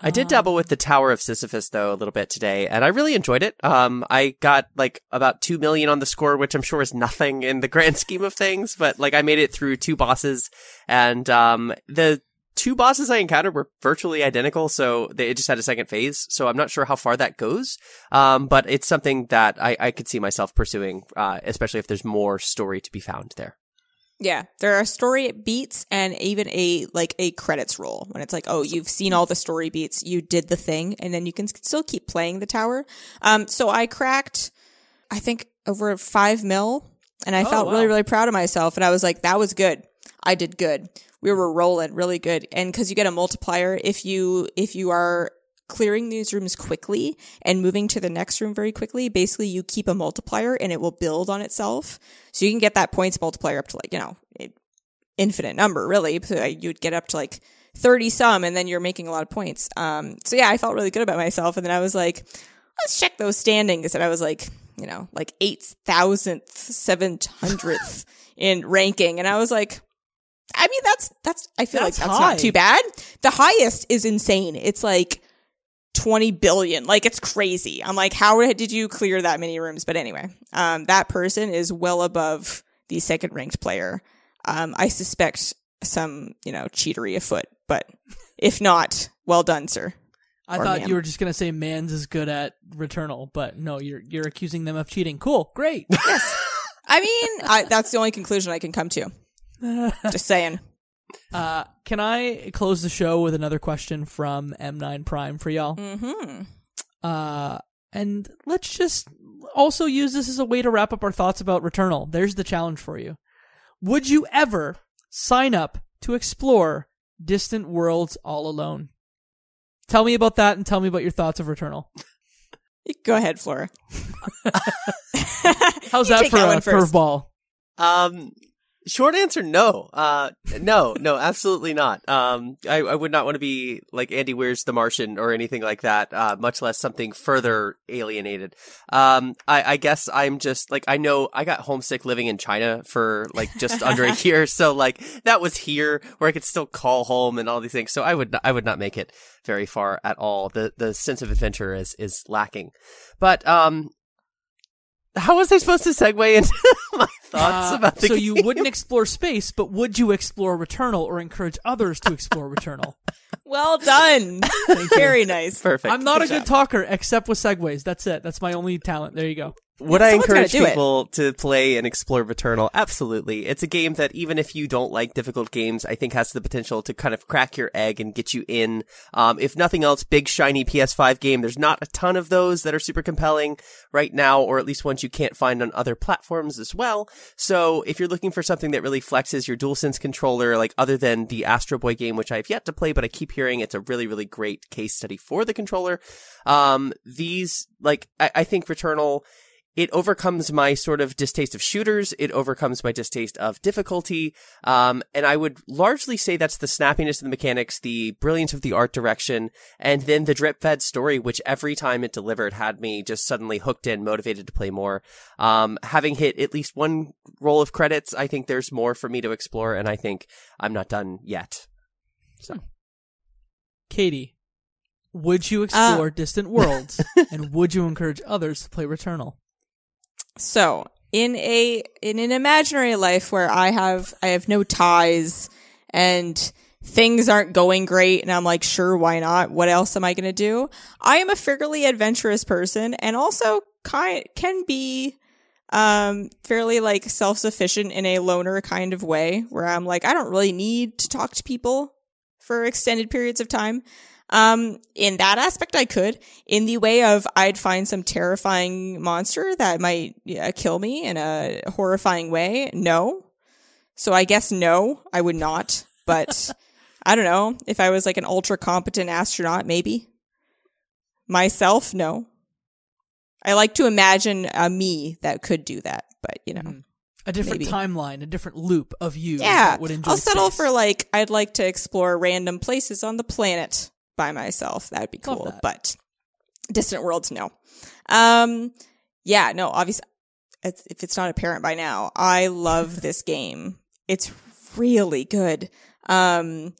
Speaker 4: I did dabble with the Tower of Sisyphus though a little bit today, and I really enjoyed it. Um, I got like about two million on the score, which I'm sure is nothing in the *laughs* grand scheme of things, but like I made it through two bosses, and um, the two bosses I encountered were virtually identical, so they just had a second phase. So I'm not sure how far that goes, um, but it's something that I, I could see myself pursuing, uh, especially if there's more story to be found there.
Speaker 3: Yeah, there are story beats and even a like a credits roll when it's like, oh, you've seen all the story beats, you did the thing, and then you can still keep playing the tower. Um, so I cracked, I think over five mil, and I
Speaker 1: Oh,
Speaker 3: felt
Speaker 1: wow.
Speaker 3: really really proud of myself, and I was like, that was good. I did good. We were rolling really good, and because you get a multiplier if you if you are clearing these rooms quickly and moving to the next room very quickly, basically you keep a multiplier and it will build on itself. So you can get that points multiplier up to like, you know, it, infinite number really. So you'd get up to like 30 some and then you're making a lot of points. Um, so yeah, I felt really good about myself. And then I was like, let's check those standings. And I was like, you know, like 8,000th, 700th *laughs* in ranking. And I was like, I mean, that's, that's, I feel
Speaker 1: That's
Speaker 3: like that's
Speaker 1: high.
Speaker 3: not too bad. The highest is insane. It's like 20 billion. Like it's crazy. I'm like, how did you clear that many rooms? But anyway, um, that person is well above the second ranked player. Um, I suspect some, you know, cheatery afoot, but if not, well done, sir.
Speaker 1: I
Speaker 3: Or
Speaker 1: thought you were just gonna say Mans is good at Returnal, but no, you're you're accusing them of cheating. Cool, great.
Speaker 3: Yes, I mean, I, that's the only conclusion I can come to. *laughs* Just saying.
Speaker 1: Uh, can I close the show with another question from M9 Prime for y'all?
Speaker 3: Mm-hmm.
Speaker 1: Uh, and let's just also use this as a way to wrap up our thoughts about Returnal. There's the challenge for you. Would you ever sign up to explore distant worlds all alone? Tell me about that and tell me about your thoughts of Returnal. *laughs*
Speaker 3: Go ahead, Flora. *laughs*
Speaker 1: How's
Speaker 3: You
Speaker 1: that for
Speaker 3: that
Speaker 1: a
Speaker 3: one first.
Speaker 1: curveball?
Speaker 4: Um, short answer, no. Uh, no, no, absolutely not. Um, I, I would not want to be like Andy Weir's The Martian or anything like that. Uh, much less something further alienated. Um, I, I guess I'm just like I know I got homesick living in China for like just under a *laughs* year, so like that was here where I could still call home and all these things. So I would not, I would not make it very far at all. The the sense of adventure is is lacking. But um, how was I supposed to segue into *laughs* my thoughts
Speaker 1: Uh,
Speaker 4: about the
Speaker 1: so
Speaker 4: game?
Speaker 1: you wouldn't explore space, but would you explore Returnal or encourage others to explore Returnal? *laughs*
Speaker 3: Well done. Very nice.
Speaker 4: Perfect.
Speaker 1: I'm not a
Speaker 3: Good
Speaker 1: good talker except with segues. That's it. That's my only talent. There you go.
Speaker 4: Would I encourage people to play and explore Returnal? Absolutely. It's a game that even if you don't like difficult games, I think has the potential to kind of crack your egg and get you in. Um, if nothing else, big shiny PS5 game. There's not a ton of those that are super compelling right now, or at least ones you can't find on other platforms as well. So if you're looking for something that really flexes your DualSense controller, like other than the Astro Bot game, which I've yet to play, but I keep hearing it's a really, really great case study for the controller. Um, these, like, I, I think Returnal, it overcomes my sort of distaste of shooters. It overcomes my distaste of difficulty. Um, and I would largely say that's the snappiness of the mechanics, the brilliance of the art direction, and then the drip fed story, which every time it delivered had me just suddenly hooked in, motivated to play more. Um, having hit at least one roll of credits, I think there's more for me to explore, and I think I'm not done yet. So.
Speaker 1: Katie, would you explore distant worlds *laughs* and would you encourage others to play Returnal?
Speaker 3: So in a in an imaginary life where I have I have no ties and things aren't going great and I'm like sure why not? What else am I going to do? I am a fairly adventurous person and also kind can be um fairly like self-sufficient in a loner kind of way where I'm like I don't really need to talk to people for extended periods of time um, in that aspect, I could. In the way of, I'd find some terrifying monster that might yeah, kill me in a horrifying way. No. So I guess no, I would not. But *laughs* I don't know. If I was like an ultra competent astronaut, maybe. Myself, no. I like to imagine a me that could do that, but you know.
Speaker 1: A different
Speaker 3: Maybe.
Speaker 1: timeline, a different loop of you
Speaker 3: Yeah,
Speaker 1: that would enjoy
Speaker 3: I'll settle
Speaker 1: space.
Speaker 3: for like I'd like to explore random places on the planet by myself. That'd be cool.
Speaker 1: that.
Speaker 3: But distant worlds, no. Um, yeah, no. Obviously, if it's not apparent by now, I love *laughs* this game. It's really good. Um,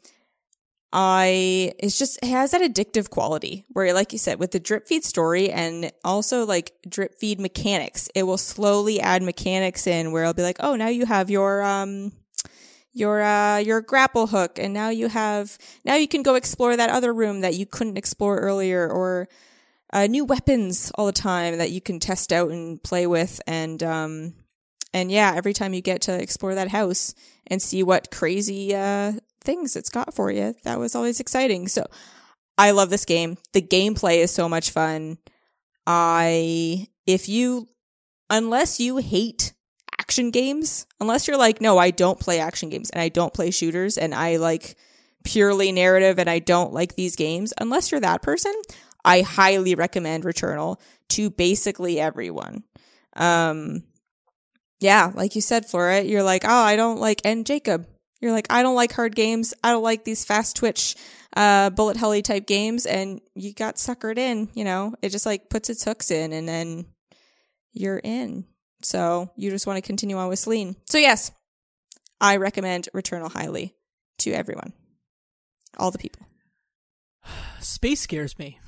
Speaker 3: I it's just it has that addictive quality where, like you said, with the drip feed story and also like drip feed mechanics, it will slowly add mechanics in where it'll be like, oh, now you have your um your uh your grapple hook and now you have now you can go explore that other room that you couldn't explore earlier or uh, new weapons all the time that you can test out and play with and um and yeah every time you get to explore that house and see what crazy uh things it's got for you that was always exciting. So i love this game. The gameplay is so much fun. I if you unless you hate action games, unless you're like, no, I don't play action games and I don't play shooters and I like purely narrative and I don't like these games, unless you're that person, I highly recommend Returnal to basically everyone. Um, yeah, like you said, Flora, you're like, oh, I don't like, and Jacob, you're like, I don't like hard games. I don't like these fast twitch, uh, bullet helly type games. And you got suckered in, you know, it just like puts its hooks in and then you're in. So you just want to continue on with Selene. So yes, I recommend Returnal highly to everyone, all the people. *sighs*
Speaker 1: Space scares me.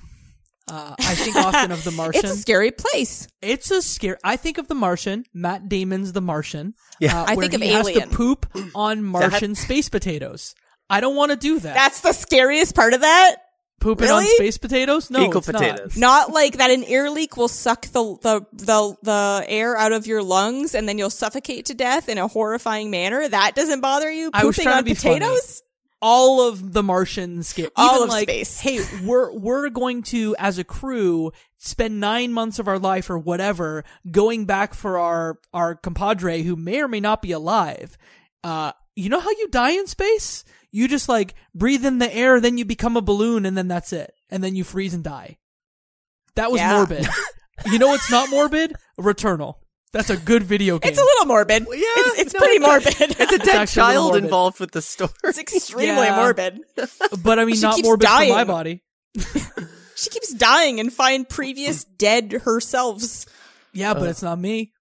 Speaker 1: Uh, I think often of The *laughs* Martian.
Speaker 3: It's a scary place.
Speaker 1: It's a scare. I think of The Martian. Matt Damon's The Martian.
Speaker 4: Yeah.
Speaker 1: uh,
Speaker 3: I
Speaker 1: where
Speaker 3: think of
Speaker 1: he has to poop *clears throat* on Martian space potatoes. I don't want to do that.
Speaker 3: That's the scariest part of that.
Speaker 1: Pooping on space potatoes? No,
Speaker 4: Fecal
Speaker 1: it's not.
Speaker 4: potatoes.
Speaker 3: Not like that an air leak will suck the, the the the air out of your lungs and then you'll suffocate to death in a horrifying manner. That doesn't bother you.
Speaker 1: I was
Speaker 3: Pooping
Speaker 1: trying to
Speaker 3: on
Speaker 1: be funny.
Speaker 3: potatoes?
Speaker 1: all of the Martians get
Speaker 3: All of
Speaker 1: like,
Speaker 3: space.
Speaker 1: hey, we're we're going to as a crew spend nine months of our life or whatever going back for our our compadre who may or may not be alive. Uh, you know how you die in space? You just like breathe in the air, then you become a balloon, and then that's it, and then you freeze and die. That was
Speaker 3: Yeah.
Speaker 1: morbid. *laughs* you know what's not morbid? Returnal. That's a good video game.
Speaker 3: It's a little morbid.
Speaker 4: Yeah,
Speaker 3: it's, it's
Speaker 4: no,
Speaker 3: pretty
Speaker 4: it's a-
Speaker 3: morbid.
Speaker 4: It's a dead
Speaker 1: a little
Speaker 4: child
Speaker 1: morbid.
Speaker 4: involved with the story.
Speaker 3: It's extremely
Speaker 1: Yeah.
Speaker 3: morbid.
Speaker 1: but I mean,
Speaker 3: She
Speaker 1: not
Speaker 3: keeps
Speaker 1: morbid for my body. *laughs*
Speaker 3: She keeps dying and find previous dead herselves.
Speaker 1: Yeah, but uh. it's not me.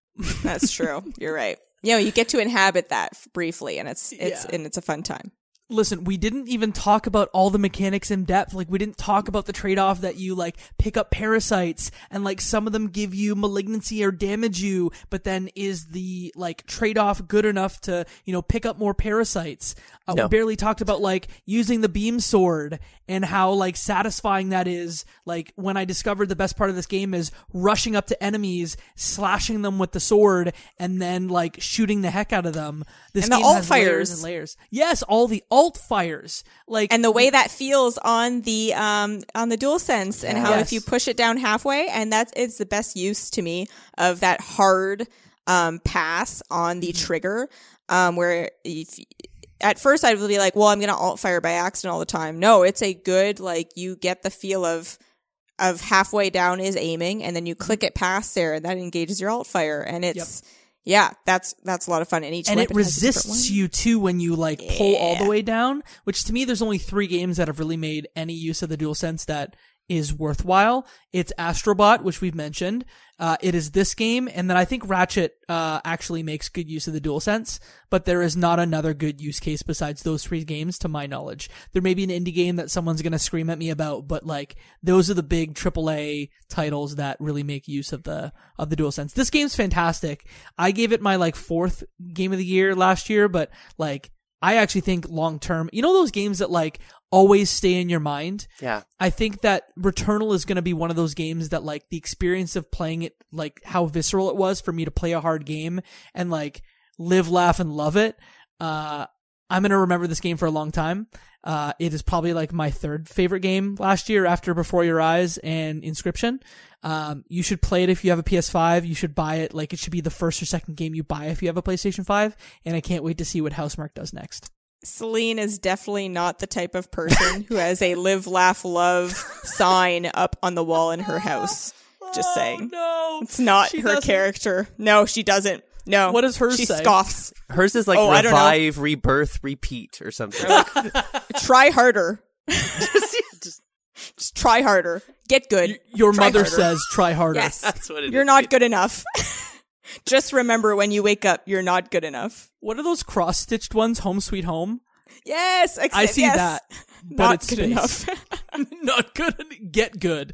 Speaker 3: That's true. You're right. You know, you get to inhabit that briefly, and it's it's
Speaker 1: Yeah.
Speaker 3: and it's a fun time.
Speaker 1: Listen, we didn't even talk about all the mechanics in depth. Like, we didn't talk about the trade off that you, like, pick up parasites and, like, some of them give you malignancy or damage you, but then is the, like, trade off good enough to, you know, pick up more parasites? Uh,
Speaker 4: No.
Speaker 1: We barely talked about, like, using the beam sword and how, like, satisfying that is. Like, when I discovered the best part of this game is rushing up to enemies, slashing them with the sword, and then, like, shooting the heck out of them. This
Speaker 3: And the
Speaker 1: game
Speaker 3: alt
Speaker 1: has layers and layers. Yes, all the alt fires. Like
Speaker 3: and the way that feels on the um on the DualSense and how
Speaker 1: Yes.
Speaker 3: if you push it down halfway and that's it's the best use to me of that hard um pass on the trigger um where if at first I would be like, well, I'm going to alt fire by accident all the time. No, it's a good like you get the feel of of halfway down is aiming and then you click it past there and that engages your alt fire and it's yeah, that's that's a lot of fun and each
Speaker 1: and it
Speaker 3: weapon has a different
Speaker 1: resists you too when you like pull all the way down. Which to me, there's only three games that have really made any use of the DualSense that is worthwhile. It's Astrobot, which we've mentioned. Uh, it is this game, and then I think Ratchet uh, actually makes good use of the DualSense. But there is not another good use case besides those three games, to my knowledge. There may be an indie game that someone's gonna scream at me about, but like those are the big AAA titles that really make use of the of the DualSense. This game's fantastic. I gave it my like fourth game of the year last year, but like I actually think long term, you know those games that like always stay in your mind.
Speaker 4: Yeah.
Speaker 1: I think that Returnal is going to be one of those games that like the experience of playing it, like how visceral it was for me to play a hard game and like live, laugh, and love it. Uh, I'm going to remember this game for a long time. Uh, it is probably like my third favorite game last year after Before Your Eyes and Inscryption. Um, you should play it if you have a PS5. You should buy it. Like it should be the first or second game you buy if you have a PlayStation 5. And I can't wait to see what Housemarque does next.
Speaker 3: Selene is definitely not the type of person who has a live, laugh, love sign up on the wall in her house. Just saying.
Speaker 1: Oh, no.
Speaker 3: It's not
Speaker 1: She
Speaker 3: her
Speaker 1: doesn't.
Speaker 3: character. No, she doesn't. No.
Speaker 1: What does hers
Speaker 3: she
Speaker 1: say?
Speaker 3: scoffs.
Speaker 4: Hers is like
Speaker 3: Oh, I don't know.
Speaker 4: revive, rebirth, repeat, or something.
Speaker 3: Try harder. Just try harder. Get good.
Speaker 1: Your
Speaker 3: Try
Speaker 1: mother
Speaker 3: harder.
Speaker 1: says try harder.
Speaker 3: Yes.
Speaker 4: That's what it
Speaker 3: You're
Speaker 4: is.
Speaker 3: not good enough. *laughs* Just remember when you wake up, you're not good enough.
Speaker 1: What are those cross stitched ones? Home Sweet Home?
Speaker 3: Yes,
Speaker 1: I see
Speaker 3: yes.
Speaker 1: that. *laughs* But
Speaker 3: Not
Speaker 1: it's
Speaker 3: good
Speaker 1: space.
Speaker 3: enough. *laughs*
Speaker 1: Not good. Get good.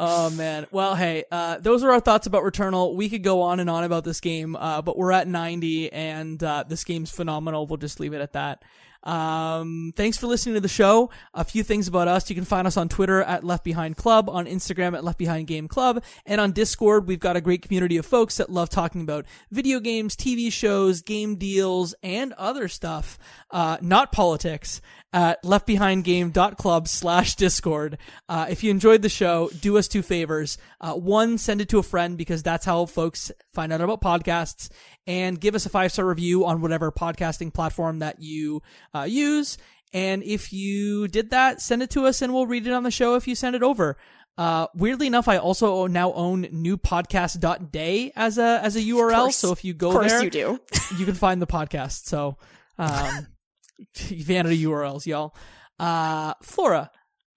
Speaker 1: Oh man. Well, hey, uh, those are our thoughts about Returnal. We could go on and on about this game, uh, but we're at 90 and, uh, this game's phenomenal. We'll just leave it at that. Um, thanks for listening to the show. A few things about us. You can find us on Twitter at Left Behind Club, on Instagram at Left Behind Game Club, and on Discord, we've got a great community of folks that love talking about video games, TV shows, game deals, and other stuff. Uh, not politics at leftbehindgame.club slash discord. Uh, if you enjoyed the show, do us two favors. Uh, one, send it to a friend because that's how folks find out about podcasts and give us a five star review on whatever podcasting platform that you uh, use. And if you did that, send it to us and we'll read it on the show if you send it over. Uh, weirdly enough, I also now own newpodcast.day as a, as a URL.
Speaker 3: course.
Speaker 1: So if you go there,
Speaker 3: you do.
Speaker 1: you can find the podcast. So, um, *laughs* *laughs* vanity URLs, y'all. Uh, Flora,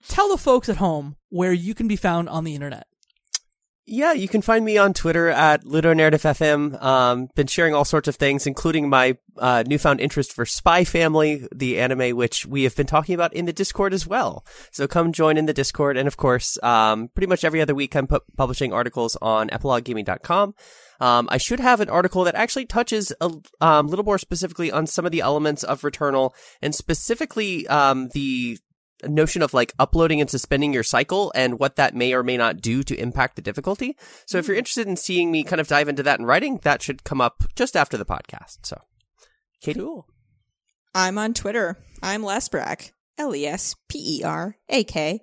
Speaker 1: tell the folks at home where you can be found on the internet.
Speaker 4: Yeah, you can find me on Twitter at LudoNarrativeFM. Um, been sharing all sorts of things, including my uh, newfound interest for Spy Family, the anime, which we have been talking about in the Discord as well. So come join in the Discord, and of course, um, pretty much every other week I'm pu- publishing articles on EpilogueGaming.com. Um, I should have an article that actually touches a um, little more specifically on some of the elements of Returnal, and specifically um, the notion of like uploading and suspending your cycle and what that may or may not do to impact the difficulty. So if you're interested in seeing me kind of dive into that in writing, that should come up just after the podcast. So, Katie,
Speaker 1: Cool.
Speaker 3: I'm on Twitter. I'm Lesperak. L E S P E R A K.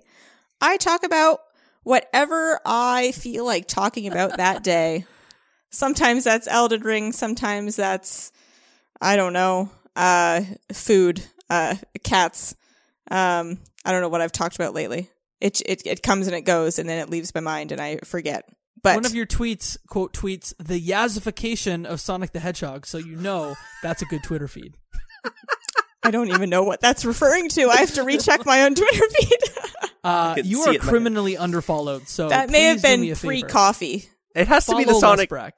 Speaker 3: I talk about whatever I feel like talking about that *laughs* day. Sometimes that's Elden Ring, sometimes that's I don't know, uh food, uh cats. Um I don't know what I've talked about lately. It it it comes and it goes and then it leaves my mind and I forget. But
Speaker 1: One of your tweets, quote, tweets the yazification of Sonic the Hedgehog. So you know that's a good Twitter feed. *laughs*
Speaker 3: I don't even know what that's referring to. I have to recheck my own Twitter *laughs* feed.
Speaker 1: Uh, you are
Speaker 4: it in
Speaker 1: criminally underfollowed. So
Speaker 3: that may have
Speaker 1: please do me
Speaker 3: been
Speaker 1: a
Speaker 3: pre coffee.
Speaker 4: it has to be the Sonic.
Speaker 1: Lesperak.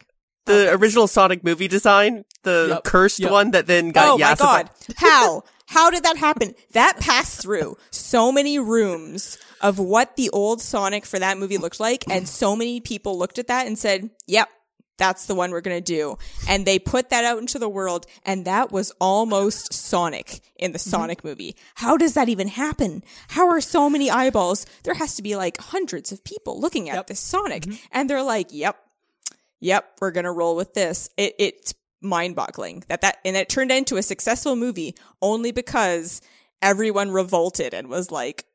Speaker 4: the original Sonic movie design, the
Speaker 1: Yep,
Speaker 4: cursed
Speaker 1: yep.
Speaker 4: one that then got
Speaker 3: oh my god. How? How did that happen? That passed through so many rooms of what the old Sonic for that movie looked like, and so many people looked at that and said, Yep, that's the one we're gonna do. And they put that out into the world, and that was almost Sonic in the
Speaker 1: Mm-hmm.
Speaker 3: Sonic movie. How does that even happen? How are so many eyeballs? There has to be like hundreds of people looking at
Speaker 1: Yep.
Speaker 3: this Sonic,
Speaker 1: Mm-hmm.
Speaker 3: and they're like, Yep, yep, we're gonna roll with this. It it's mind boggling that that and it turned into a successful movie only because everyone revolted and was like,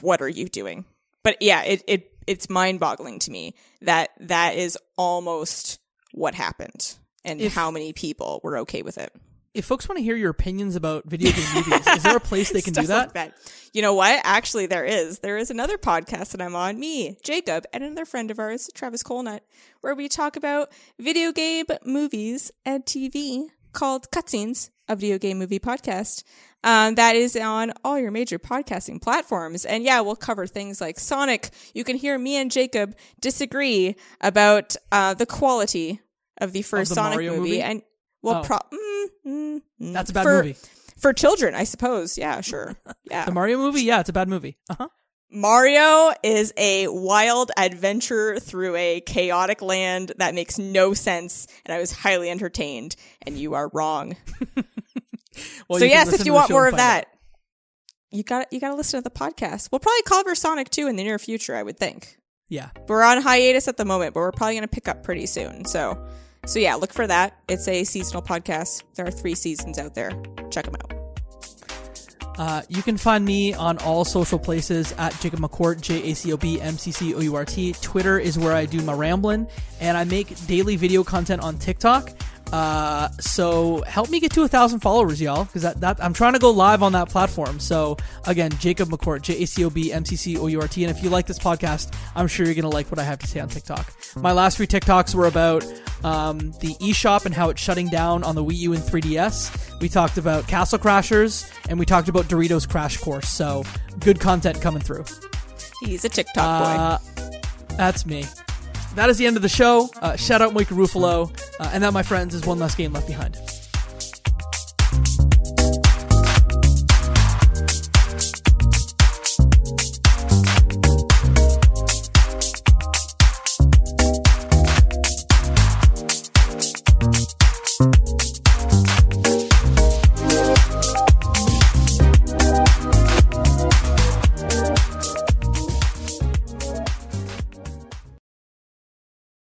Speaker 3: What are you doing? But yeah, it, it it's mind boggling to me that that is almost what happened and
Speaker 1: If-
Speaker 3: how many people were okay with it.
Speaker 1: If folks want to hear your opinions about video game movies, is there a *laughs* place they can do that?
Speaker 3: like You know what? Actually, there is. There is another podcast that I'm on, me, Jacob, and another friend of ours, Travis Colnut, where we talk about video game movies and TV called Cutscenes, a video game movie podcast. Um, that is on all your major podcasting platforms. And yeah, we'll cover things like Sonic. You can hear me and Jacob disagree about uh, the quality of the first
Speaker 1: the
Speaker 3: Sonic movie.
Speaker 1: movie?
Speaker 3: And well,
Speaker 1: Oh.
Speaker 3: pro- mm, mm, mm.
Speaker 1: That's a bad
Speaker 3: For-
Speaker 1: movie.
Speaker 3: for children, I suppose. Yeah, *laughs* sure. Yeah.
Speaker 1: The Mario movie, yeah, it's a bad movie. Uh huh.
Speaker 3: Mario is a wild adventure through a chaotic land that makes no sense, and I was highly entertained. And you are wrong. *laughs*
Speaker 1: Well,
Speaker 3: so yes, if you want more of that, you got you got to listen to the podcast. We'll probably cover Sonic 2 in the near future, I would think.
Speaker 1: Yeah.
Speaker 3: We're on hiatus at the moment, but we're probably going to pick up pretty soon. So, so yeah, look for that. It's a seasonal podcast. There are three seasons out there. Check them out.
Speaker 1: Uh, you can find me on all social places at Jacob McCourt, J A C O B M C C O U R T. Twitter is where I do my rambling, and I make daily video content on TikTok. Uh, so help me get to a thousand followers, y'all, because that, that I'm trying to go live on that platform. So again, Jacob McCourt, J A C O B M C C O U R T. And if you like this podcast, I'm sure you're gonna like what I have to say on TikTok. My last three TikToks were about um, the eShop and how it's shutting down on the Wii U and 3DS. We talked about Castle Crashers, and we talked about Doritos Crash Course. So good content coming through.
Speaker 3: He's a TikTok boy.
Speaker 1: Uh, that's me. That is the end of the show. Uh, shout out Mike Ruffalo. Uh, and that, my friends, is one less game left behind.